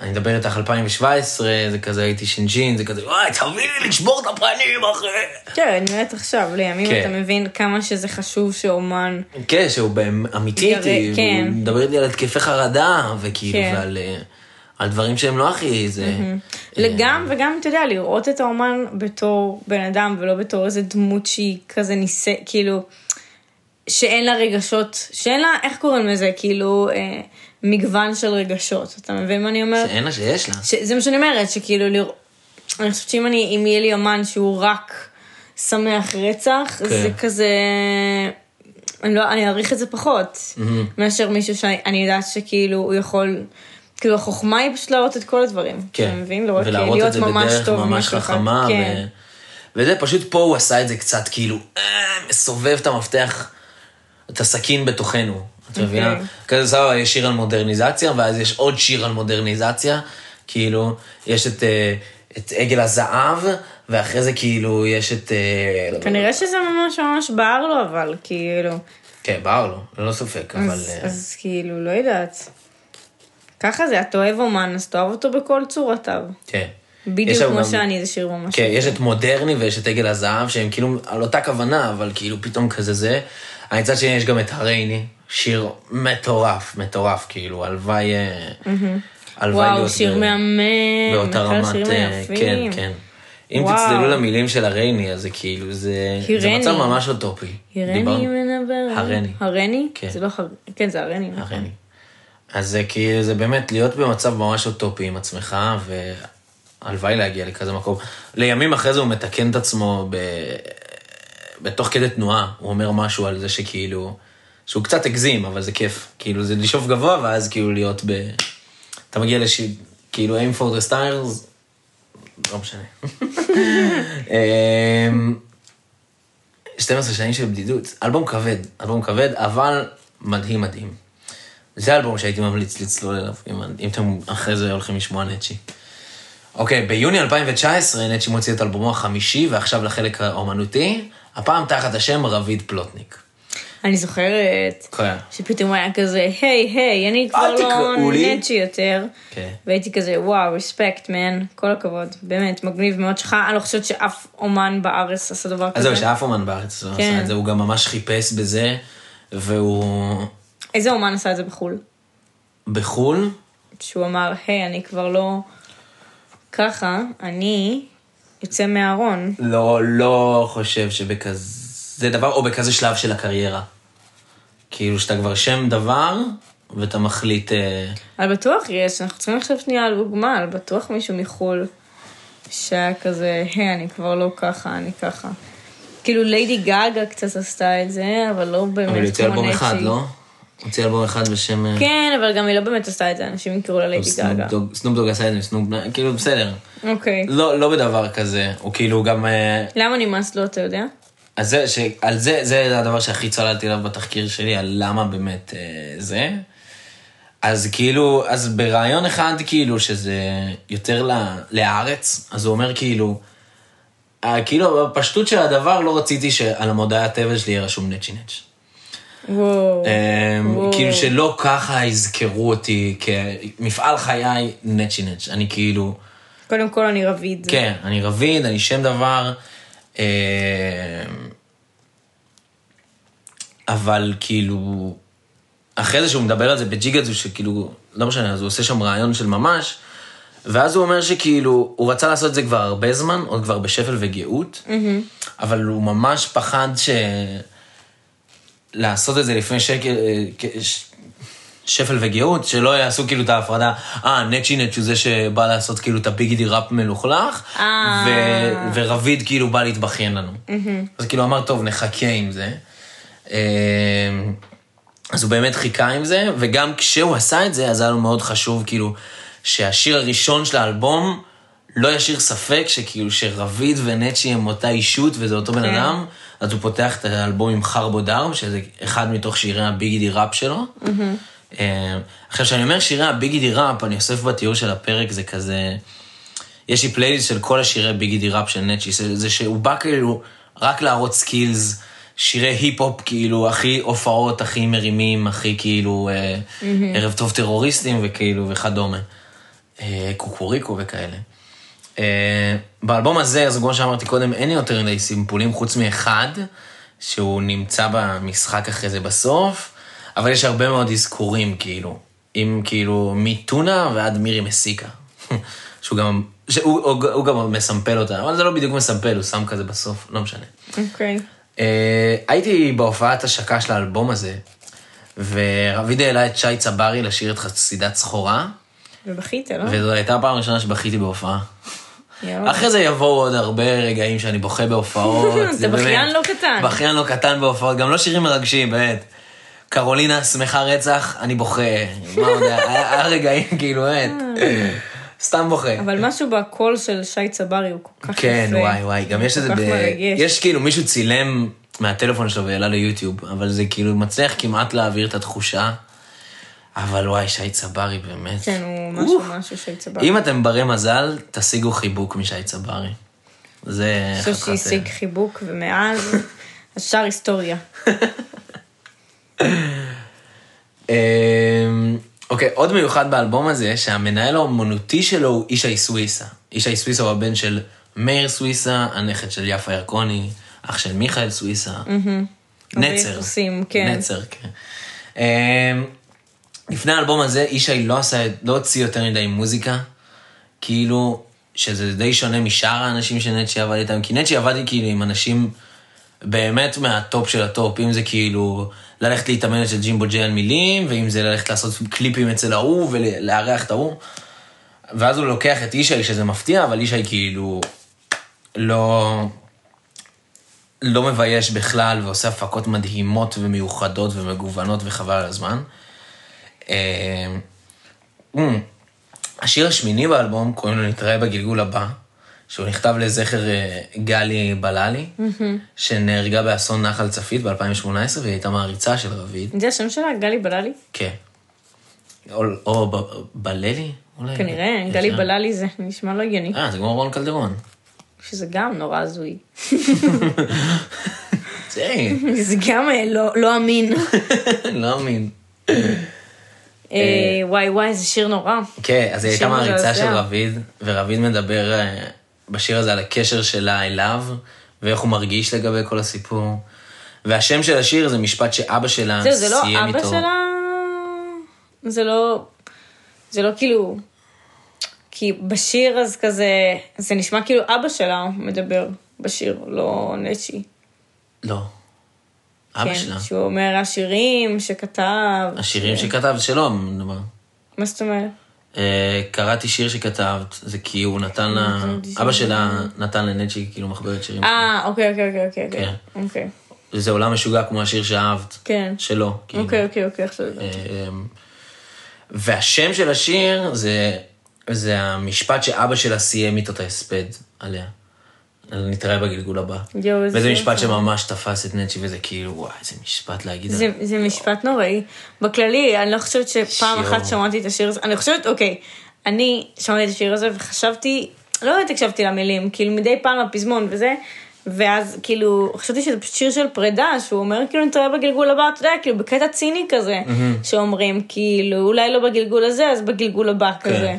אני מדבר איתך 2017, זה כזה הייתי שינג'ין, זה כזה, וואי, תביא לי לשבור את הפנים, אחי. כן, אני אומרת עכשיו, לימים כן. אתה מבין כמה שזה חשוב שאומן... כן, שהוא באמת אמיתי איתי, כן. הוא מדבר איתי על התקפי חרדה, וכאילו, כן. ועל אה, על דברים שהם לא הכי, זה... גם וגם, אתה יודע, לראות את האומן בתור בן אדם, ולא בתור איזה דמות שהיא כזה ניסה, כאילו, שאין לה רגשות, שאין לה, איך קוראים לזה, כאילו, אה, מגוון של רגשות. אתה מבין מה אני אומרת? שאין לה שיש לה. ש- זה מה שאני אומרת, שכאילו, לראות, אני חושבת שאם אני, אם יהיה לי אמן שהוא רק שמח רצח, כן. זה כזה... אני לא, אני אעריך את זה פחות, מאשר מישהו שאני יודעת שכאילו הוא יכול... כאילו החוכמה היא פשוט להראות את כל הדברים. כן. אתה מבין? לראות, ולהראות להיות את זה ממש בדרך טוב ממש. חכמה. כן. ו... וזה פשוט פה הוא עשה את זה קצת כאילו, אה, מסובב את המפתח, את הסכין בתוכנו. את אוקיי. מבינה? כזה סבבה, יש שיר על מודרניזציה, ואז יש עוד שיר על מודרניזציה. כאילו, יש את, אה, את עגל הזהב, ואחרי זה כאילו יש את... אה, כנראה שזה ממש ממש בער לו, אבל כאילו... כן, בער לו, ללא ספק, אבל... אז, אה, אז כאילו, לא יודעת. ככה זה, אתה אוהב אומן, אז תאהב אותו בכל צורותיו. כן. בדיוק כמו גם- שאני, זה שיר ממש... כן, יש את מודרני ויש את עגל הזהב, שהם כאילו על אותה כוונה, אבל כאילו פתאום כזה זה. אני מצד שני יש גם את הרייני, שיר מטורף, מטורף, כאילו, הלוואי... אה, הלוואי וואו, שיר מהמם. באותה רמת... אה. כן, כן. אם. תצללו למילים של הרייני, אז זה כאילו, זה זה. מצב ממש אוטופי. הרני דיברנו- מדבר. הרני. הרני? כן. זה לא הר... כן, זה הרני. נכון. הרני. אז זה כאילו, זה באמת להיות במצב ממש אוטופי עם עצמך, והלוואי להגיע לכזה מקום. לימים אחרי זה הוא מתקן את עצמו ב... בתוך כדי תנועה, הוא אומר משהו על זה שכאילו, שהוא קצת הגזים, אבל זה כיף. כאילו, זה לשאוף גבוה, ואז כאילו להיות ב... אתה מגיע לש... כאילו, aim for the stars, לא משנה. אמ, 12 שנים של בדידות, אלבום כבד, אלבום כבד, אבל מדהים מדהים. זה אלבום שהייתי ממליץ לצלול אליו, אם, אם אתם אחרי זה הולכים לשמוע נצ'י. אוקיי, ביוני 2019 נצ'י מוציא את אלבומו החמישי, ועכשיו לחלק האומנותי, הפעם תחת השם רביד פלוטניק. אני זוכרת כן. שפתאום היה כזה, היי, היי, אני כבר לא תקראו לי." נצ'י יותר. כן. והייתי כזה, וואו, רספקט, מן, כל הכבוד. באמת, מגניב מאוד שלך. אני לא חושבת שאף אומן בארץ עשה דבר אז כזה. זהו, שאף אומן בארץ לא כן. עשה את זה, הוא גם ממש חיפש בזה, והוא איזה אומן עשה את זה בחו"ל? בחו"ל, שהוא אמר, היי, אני כבר לא ככה, אני יוצא מהארון. לא, לא חושב שבכזה דבר, או בכזה שלב של הקריירה. כאילו שאתה כבר שם דבר, ואתה מחליט... אה, אבל בטוח יש, אנחנו צריכים לחשוב שנייה על דוגמה, על בטוח מישהו מחו"ל שהיה כזה, היי, אני כבר לא ככה, אני ככה. כאילו ליידי גאגה קצת עשתה את זה, אבל לא באמת אבל יוצא אלבום נצ'י. אחד, לא? הוציא אלבום אחד בשם... אה, כן, אבל גם היא לא באמת עשתה את זה, אנשים יקראו לה ליידי גאגה. סנופ דוג עשה את זה, סנופ... כאילו, בסדר. אוקיי. לא, לא בדבר כזה, הוא כאילו גם... אה, למה נמאס לו, אתה יודע? אז זה, שעל זה, זה הדבר שהכי צללתי עליו בתחקיר שלי, על למה באמת אה, זה. אז כאילו, אז ברעיון אחד, כאילו, שזה יותר ל- להארץ, אז הוא אומר כאילו, כאילו, בפשטות של הדבר, לא רציתי שעל המודעי הטבע שלי יהיה רשום נצ'י נץ'. וואו. אמ, וואו. כאילו שלא ככה יזכרו אותי כמפעל חיי נצ'י נץ'. אני כאילו, קודם כל אני רביד. כן, אני רביד, אני שם דבר, אמ, אבל כאילו, אחרי זה שהוא מדבר על זה בג'יגאדזו, שכאילו, לא משנה, אז הוא עושה שם רעיון של ממש, ואז הוא אומר שכאילו, הוא רצה לעשות את זה כבר הרבה זמן, עוד כבר בשפל וגאות, אבל הוא ממש פחד ש... לעשות את זה לפני שקל, אה, שפל וגאות, שלא יעשו כאילו את ההפרדה, אה, נצ'י נץ' הוא זה שבא לעשות כאילו את הביגידי ראפ מלוכלך, אה. ו- ורביד כאילו בא להתבכיין לנו. אז כאילו אמר, טוב, נחכה עם זה. אה, אז הוא באמת חיכה עם זה, וגם כשהוא עשה את זה, אז היה לו מאוד חשוב כאילו שהשיר הראשון של האלבום לא ישאיר ספק שכאילו שרביד ונצ'י הם אותה אישות וזה אותו בן כן. אדם, אז הוא פותח את האלבום עם חרבו דרם, שזה אחד מתוך שירי הביגידי ראפ שלו. אה, עכשיו, כשאני אומר שירי הביגידי ראפ, אני אוסף בתיאור של הפרק, זה כזה... יש לי פלייליסט של כל השירי ביגידי ראפ של נצ'י, זה, שהוא בא כאילו רק להראות skills, שירי היפ-הופ כאילו הכי הופעות, הכי מרימים, הכי כאילו אה, ערב טוב טרוריסטים וכאילו וכדומה. אה, קוקוריקו וכאלה. אה, באלבום הזה, אז כמו שאמרתי קודם, אין לי יותר מדי סימפולים חוץ מאחד, שהוא נמצא במשחק אחרי זה בסוף, אבל יש הרבה מאוד אזכורים כאילו, עם כאילו מטונה ועד מירי מסיקה. שהוא גם, שהוא הוא, הוא גם מסמפל אותה, אבל זה לא בדיוק מסמפל, הוא שם כזה בסוף, לא משנה. אוקיי. אה, הייתי בהופעת השקה של האלבום הזה, ורביד העלה את שי צברי לשיר את חסידת סחורה, ובכית, לא? וזו הייתה הפעם הראשונה שבכיתי בהופעה. יואו. אחרי זה יבואו עוד הרבה רגעים שאני בוכה בהופעות. אתה זה בכיין לא קטן. בכיין לא קטן בהופעות, גם לא שירים מרגשים, באמת. קרולינה שמחה רצח, אני בוכה. מה עוד היה? רגעים, כאילו, באמת. סתם בוכה. אבל משהו בקול של שי צברי הוא כל כך יפה. כן, וואי וואי, גם יש את זה ב... מרגש. יש כאילו מישהו צילם מהטלפון שלו והעלה ליוטיוב, אבל זה כאילו מצליח כמעט להעביר את התחושה. אבל וואי, שי צברי באמת. כן, הוא משהו משהו שי צברי. אם אתם ברי מזל, תשיגו חיבוק משי צברי. זה אני חושב חתיכת- שהשיג חיבוק, ומאז השאר היסטוריה. אמ, אוקיי, עוד מיוחד באלבום הזה, שהמנהל האומנותי שלו הוא ישי סוויסה. ישי סוויסה הוא הבן של מאיר סוויסה, הנכד של יפה ירקוני, אח של מיכאל סוויסה. נצר. כן. נצר, כן. לפני האלבום הזה, ישי לא עשה, לא הוציא יותר מדי מוזיקה, כאילו, שזה די שונה משאר האנשים שנצ'י עבד איתם, כי נצ'י עבד כאילו עם אנשים באמת מהטופ של הטופ, אם זה כאילו ללכת להתאמן אצל ג'ימבו ג'י על מילים, ואם זה ללכת לעשות קליפים אצל ההוא ולארח את ההוא. ואז הוא לוקח את ישי, שזה מפתיע, אבל ישי כאילו לא, לא מבייש בכלל, ועושה הפקות מדהימות ומיוחדות ומגוונות וחבל על הזמן. אה, אמ, השיר השמיני באלבום, קוראים לו נתראה בגלגול הבא, שהוא נכתב לזכר אה, גלי בללי, שנהרגה באסון נחל צפית ב-2018, והיא הייתה מעריצה של רביד. זה השם שלה? גלי בללי? כן. או, בללי? אולי. כנראה, יש גלי. בללי זה נשמע לא הגיוני. אה, זה כמו רון קלדרון. שזה גם נורא הזוי. זה, גם אה, לא- לא אמין. לא מאמין. אה, וואי וואי, זה שיר נורא. כן, אז היא הייתה מעריצה של. רביד, ורביד מדבר אה, בשיר הזה על הקשר שלה אליו, ואיך הוא מרגיש לגבי כל הסיפור. והשם של השיר זה משפט שאבא שלה זהו, זה לא סיים אבא איתו. שלה... זה לא... זה לא כאילו... כי בשיר אז כזה... זה נשמע כאילו אבא שלה מדבר בשיר, לא נצ'י. לא. אבא כן, שלה. שהוא אומר השירים שכתב. השירים שכתב שלו, מדבר. מה זאת אומרת? אה, קראתי שיר שכתבת, זה כי הוא נתן לה... אבא שלה נתן לנצ'י כאילו מחברת שירים. אה, אוקיי, אוקיי, אוקיי, אוקיי. כן. אוקיי. זה עולם משוגע כמו השיר שאהבת. כן. שלו. כאילו. אוקיי, אוקיי, אוקיי, עכשיו הבנתי. אמ, והשם של השיר זה, זה המשפט שאבא שלה סיים איתו את ההספד עליה. על נתראה בגלגול הבא. יואו, איזה וזה משפט יופי. שממש תפס את נצ'י, וזה כאילו, וואי, איזה משפט להגיד. זה, זה משפט נוראי. בכללי, אני לא חושבת שפעם שיו. אחת שמעתי את השיר הזה, אני חושבת, אוקיי, אני שמעתי את השיר הזה וחשבתי, לא באמת הקשבתי למילים, כאילו מדי פעם הפזמון וזה, ואז כאילו, חשבתי שזה פשוט שיר של פרידה, שהוא אומר כאילו נתראה בגלגול הבא, אתה יודע, כאילו בקטע ציני כזה, שאומרים כאילו, אולי לא בגלגול הזה, אז בגלגול הבא כן. כזה.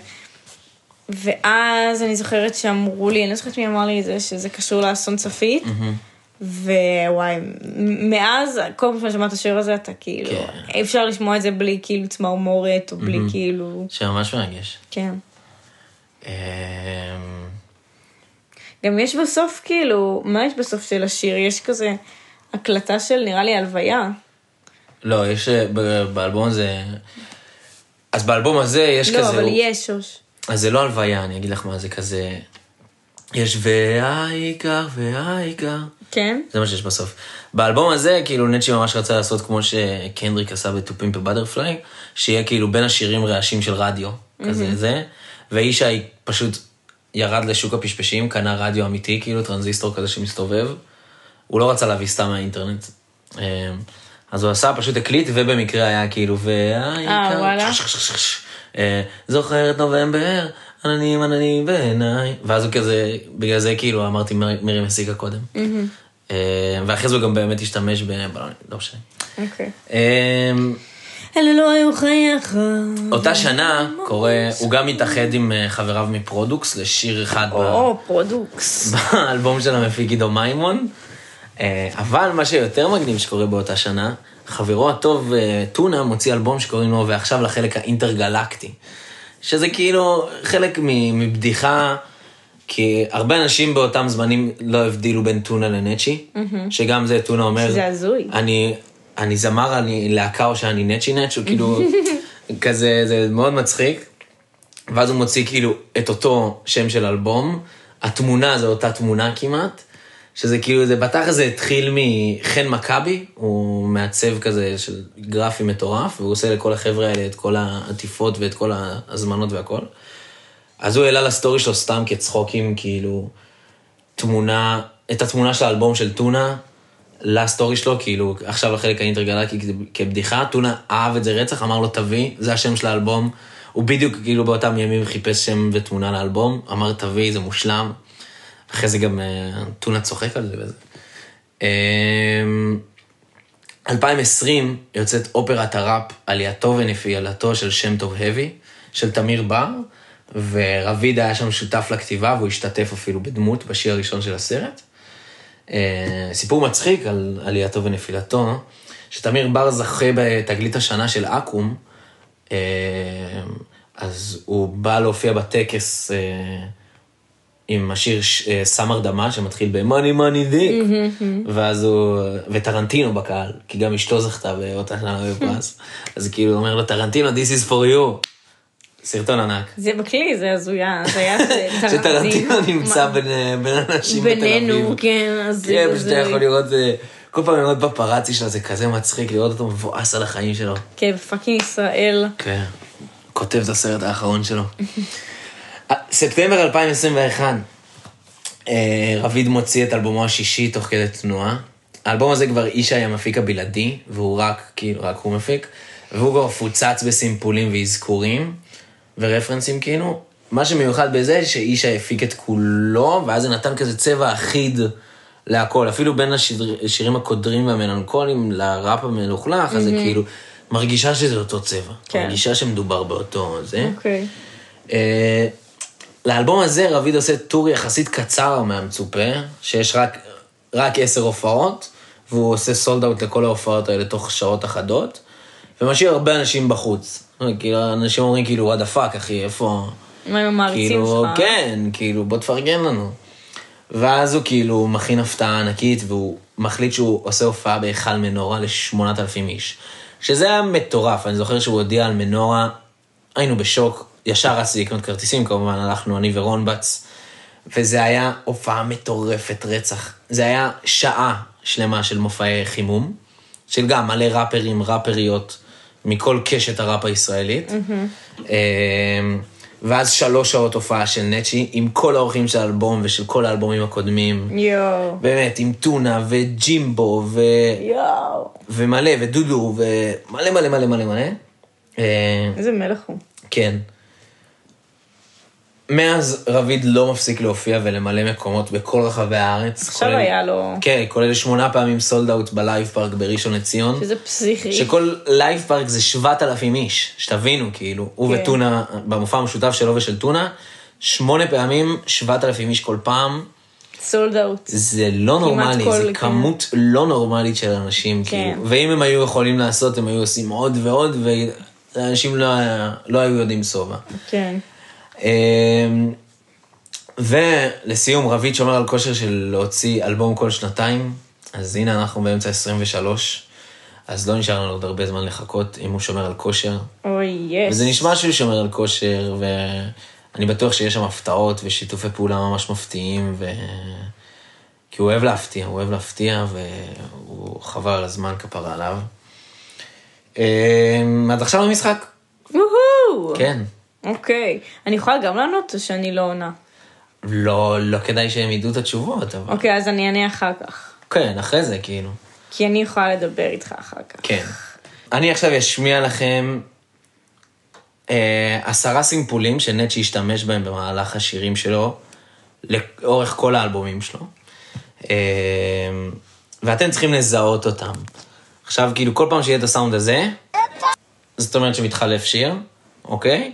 ואז אני זוכרת שאמרו לי, אני לא זוכרת מי אמר לי את זה, שזה קשור לאסון צפית. ווואי, מאז, כל פעם ששמעת את השיר הזה, אתה כאילו, כן. אי אפשר לשמוע את זה בלי כאילו צמרמורת, או בלי כאילו, שממש מרגש. כן. אמ, גם יש בסוף כאילו, מה יש בסוף של השיר? יש כזה הקלטה של נראה לי הלוויה. לא, יש אה, באלבום הזה... אז באלבום הזה יש לא, כזה... אבל הוא- יש שוש. אז זה לא הלוויה, אני אגיד לך מה זה כזה... יש והעיקר והעיקר. כן? זה מה שיש בסוף. באלבום הזה, כאילו נצ'י ממש רצה לעשות כמו שקנדריק עשה בטופים בבטרפליי, שיהיה כאילו בין השירים רעשים של רדיו, כזה זה, וישי פשוט ירד לשוק הפשפשים, קנה רדיו אמיתי, כאילו טרנזיסטור כזה שמסתובב. הוא לא רצה להביא סתם מהאינטרנט. אה, אז הוא עשה, פשוט הקליט, ובמקרה היה כאילו, והעיקר... אה, וואלה. אה, זוכר את נובמבר, עננים עננים בעיניי, ואז הוא כזה, בגלל זה כאילו אמרתי מיר- מירי מסיקה קודם. אה, ואחרי זה הוא גם באמת השתמש בבלונים, לא משנה. אוקיי. אה, אלה לא היו חייך. אותה שנה קורה, הוא גם מתאחד עם אה, חבריו מפרודוקס לשיר אחד ב- או, פרודוקס. באלבום של המפיק עידו מימון. אבל מה שיותר מגניב שקורה באותה שנה, חברו הטוב אה, טונה מוציא אלבום שקוראים לו ועכשיו לחלק האינטרגלקטי. שזה כאילו חלק מבדיחה, כי הרבה אנשים באותם זמנים לא הבדילו בין טונה לנצ'י, שגם זה טונה אומר, שזה הזוי. אני, אני זמר, אני להקה או שאני נצ'י נצ', הוא כאילו, כזה, זה מאוד מצחיק. ואז הוא מוציא כאילו את אותו שם של אלבום, התמונה זו אותה תמונה כמעט, שזה כאילו, זה בתכל'ס זה התחיל מחן מכבי, הוא מעצב כזה של גרפי מטורף, והוא עושה לכל החבר'ה האלה את כל העטיפות ואת כל ההזמנות והכל. אז הוא העלה לסטורי שלו סתם כצחוקים, כאילו, תמונה, את התמונה של האלבום של טונה, לסטורי שלו, כאילו, עכשיו החלק האינטרגלקי כבדיחה, טונה אהב את זה רצח, אמר לו תביא, זה השם של האלבום. הוא בדיוק כאילו באותם ימים חיפש שם ותמונה לאלבום, אמר תביא, זה מושלם. אחרי זה גם uh, טונה צוחק על זה וזה. Um, 2020 יוצאת אופרת הראפ עלייתו ונפילתו של שם טוב האבי, של תמיר בר, ורביד היה שם שותף לכתיבה והוא השתתף אפילו בדמות בשיר הראשון של הסרט. Uh, סיפור מצחיק על עלייתו ונפילתו, שתמיר בר זכה בתגלית השנה של אקו"ם, uh, אז הוא בא להופיע בטקס עם השיר סמר דמה שמתחיל ב-money money dick, ואז הוא, וטרנטינו בקהל, כי גם אשתו זכתה באותה שנה בפרס, אז כאילו הוא אומר לו, טרנטינו, this is for you. סרטון ענק. זה בכללי, זה הזויה, זה היה שטרנטינו נמצא בין בין אנשים בתל אביב. בינינו, כן, אז כן, פשוט אתה יכול לראות, אה, כל פעם לראות בפרצוף שלו, זה כזה מצחיק לראות אותו מבואס על החיים שלו. כן, fucking ישראל. כן, כותב את הסרט האחרון שלו. ספטמבר 2021, אה, רביד מוציא את אלבומו השישי תוך כדי תנועה. האלבום הזה כבר ישי המפיק הבלעדי, והוא רק, כאילו, רק הוא מפיק, והוא כבר פוצץ בסימפולים ואזכורים ורפרנסים כאילו. מה שמיוחד בזה, שישי הפיק את כולו, ואז זה נתן כזה צבע אחיד להכל. אפילו בין השיר, השירים הקודרים והמלנכוליים לראפ המלוכלך, אז זה כאילו, מרגישה שזה אותו צבע. כן. מרגישה שמדובר באותו זה. אוקיי. אה, לאלבום הזה רביד עושה טור יחסית קצר מהמצופה, שיש רק, רק עשר הופעות, והוא עושה sold out לכל ההופעות האלה תוך שעות אחדות, ומשאיר הרבה אנשים בחוץ. כאילו, אנשים אומרים כאילו, what the fuck, אחי, איפה... מה עם המעריצים כאילו, שלך? כן, כאילו, בוא תפרגן לנו. ואז הוא כאילו מכין הפתעה ענקית, והוא מחליט שהוא עושה הופעה בהיכל מנורה לשמונת אלפים איש. שזה היה מטורף, אני זוכר שהוא הודיע על מנורה, היינו בשוק, ישר רצתי לקנות כרטיסים, כמובן הלכנו אני ורון בץ, וזה היה הופעה מטורפת רצח. זה היה שעה שלמה של מופעי חימום, של גם מלא ראפרים, ראפריות, מכל קשת הראפ הישראלית. אמ, ואז שלוש שעות הופעה של נצ'י, עם כל האורחים של האלבום ושל כל האלבומים הקודמים. יואו. באמת, עם טונה וג'ימבו ו... יואו. ומלא, ודודו, ומלא מלא מלא מלא מלא. אה, איזה מלך הוא. כן. מאז רביד לא מפסיק להופיע ולמלא מקומות בכל רחבי הארץ. עכשיו כולל- היה לו... כן, כולל שמונה פעמים sold out בלייב פארק בראשון לציון. שזה פסיכי. שכל לייב פארק זה 7,000 איש, שתבינו, כאילו, הוא כן. וטונה, במופע המשותף שלו ושל טונה, שמונה פעמים, 7,000 איש כל פעם, sold out. זה לא נורמלי, כל- זה כן. כמות לא נורמלית של אנשים, כן. כאילו, ואם הם היו יכולים לעשות, הם היו עושים עוד ועוד, ואנשים לא, לא היו יודעים שובע. כן. אמ, ולסיום, רביד שומר על כושר של להוציא אלבום כל שנתיים, אז הנה אנחנו באמצע 23, אז לא נשאר לנו עוד הרבה זמן לחכות אם הוא שומר על כושר. אוי, יס. וזה נשמע שהוא שומר על כושר, ואני בטוח שיש שם הפתעות ושיתופי פעולה ממש מפתיעים, ו... כי הוא אוהב להפתיע, הוא אוהב להפתיע, והוא חבל על הזמן כפרה עליו. אמ, אז עכשיו המשחק. כן. אוקיי. אני יכולה גם לענות או שאני לא עונה? לא, לא כדאי שהם ידעו את התשובות, אבל... אוקיי, אז אני אענה אחר כך. כן, אחרי זה, כאילו. כי אני יכולה לדבר איתך אחר כך. כן. אני עכשיו אשמיע לכם אה, עשרה סימפולים שנצ'י השתמש בהם במהלך השירים שלו, לאורך כל האלבומים שלו. אה, ואתם צריכים לזהות אותם. עכשיו, כאילו, כל פעם שיהיה את הסאונד הזה, זאת אומרת שמתחלף שיר, אוקיי?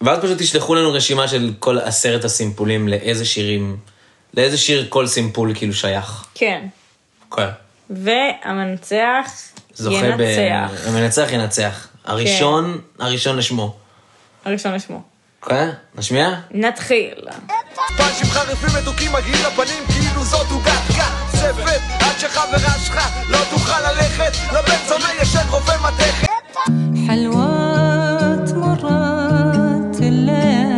ואז פשוט תשלחו לנו רשימה של כל עשרת הסימפולים לאיזה שירים, לאיזה שיר כל סימפול כאילו שייך. כן. כן. והמנצח זוכה ינצח. ב... המנצח ינצח. כן. הראשון הראשון לשמו. הראשון לשמו. כן? נשמיע? נתחיל. פאנצ'ים חריפים מתוקים מגיעים לפנים כאילו זאת עוגת קצפת עד שחברה שלך לא תוכל ללכת לבן זונה ישן רופא מתכת. חלווה Yeah.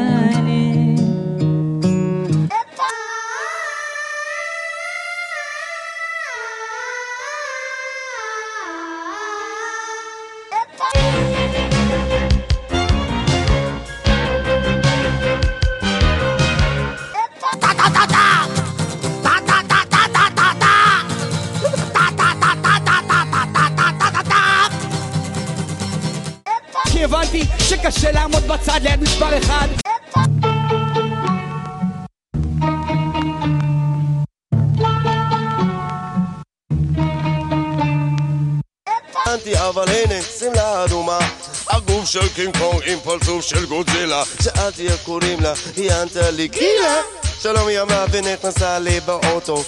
שקשה לעמוד בצד ליד מספר אחד. אבל הנה, שמלה אדומה הגוף של קינג קונג עם פרצוף של גודזילה. שאלתי איך קוראים לה, היא ענתה לי גילה שלום היא אמרה ונכנסה לי באוטו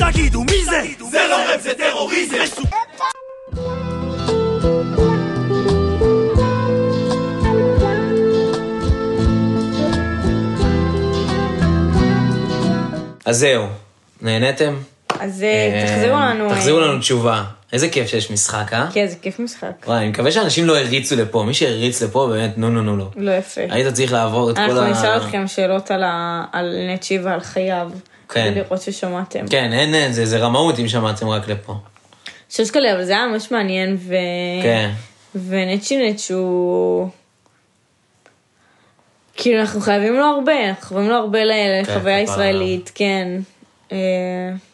תגידו מי זה? זה לא רב, זה טרוריזם! אז זהו, נהניתם? אז אה, תחזירו לנו... תחזירו אה, לנו תשובה. איזה כיף שיש משחק, אה? כן, זה כיף משחק. וואי, אני מקווה שאנשים לא הריצו לפה. מי שהריץ לפה, באמת, נו נו נו לא. לא יפה. היית צריך לעבור את כל ה... אנחנו נשאל אתכם שאלות על נצ'י ועל חייו. כן. כדי לראות ששמעתם. כן, אין, אין, זה, זה רמאות אם שמעתם רק לפה. שש כאלה, אבל זה היה ממש מעניין, ו... כן. ונצ'י נצ' הוא... כאילו, אנחנו חייבים לו הרבה, אנחנו חייבים לו הרבה ל- לחוויה כפרה ישראלית, כן. אה,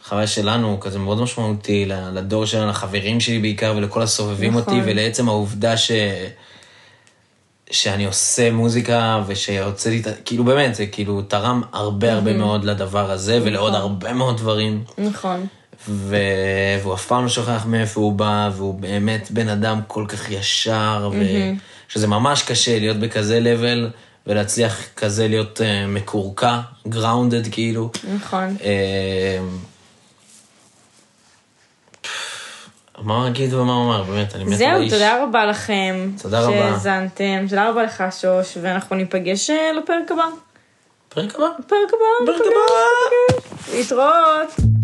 החוויה שלנו כזה מאוד משמעותי לדור שלנו, לחברים שלי בעיקר ולכל הסובבים נכון. אותי ולעצם העובדה ש... שאני עושה מוזיקה ושהוצאתי את ה... כאילו באמת, זה כאילו תרם הרבה הרבה מאוד לדבר הזה ולעוד הרבה מאוד דברים. נכון. ו... והוא אף פעם לא שוכח מאיפה הוא בא, והוא באמת בן אדם כל כך ישר, ו... שזה ממש קשה להיות בכזה לבל, ולהצליח כזה להיות uh, מקורקע, grounded כאילו. נכון. אה, מה אגיד ומה אומר, באמת, אני מת על זהו. תודה רבה לכם. תודה רבה. שהאזנתם. תודה רבה לך, שוש, ואנחנו ניפגש אה, לפרק הבא. פרק הבא. פרק הבא. פרק הבא. להתראות.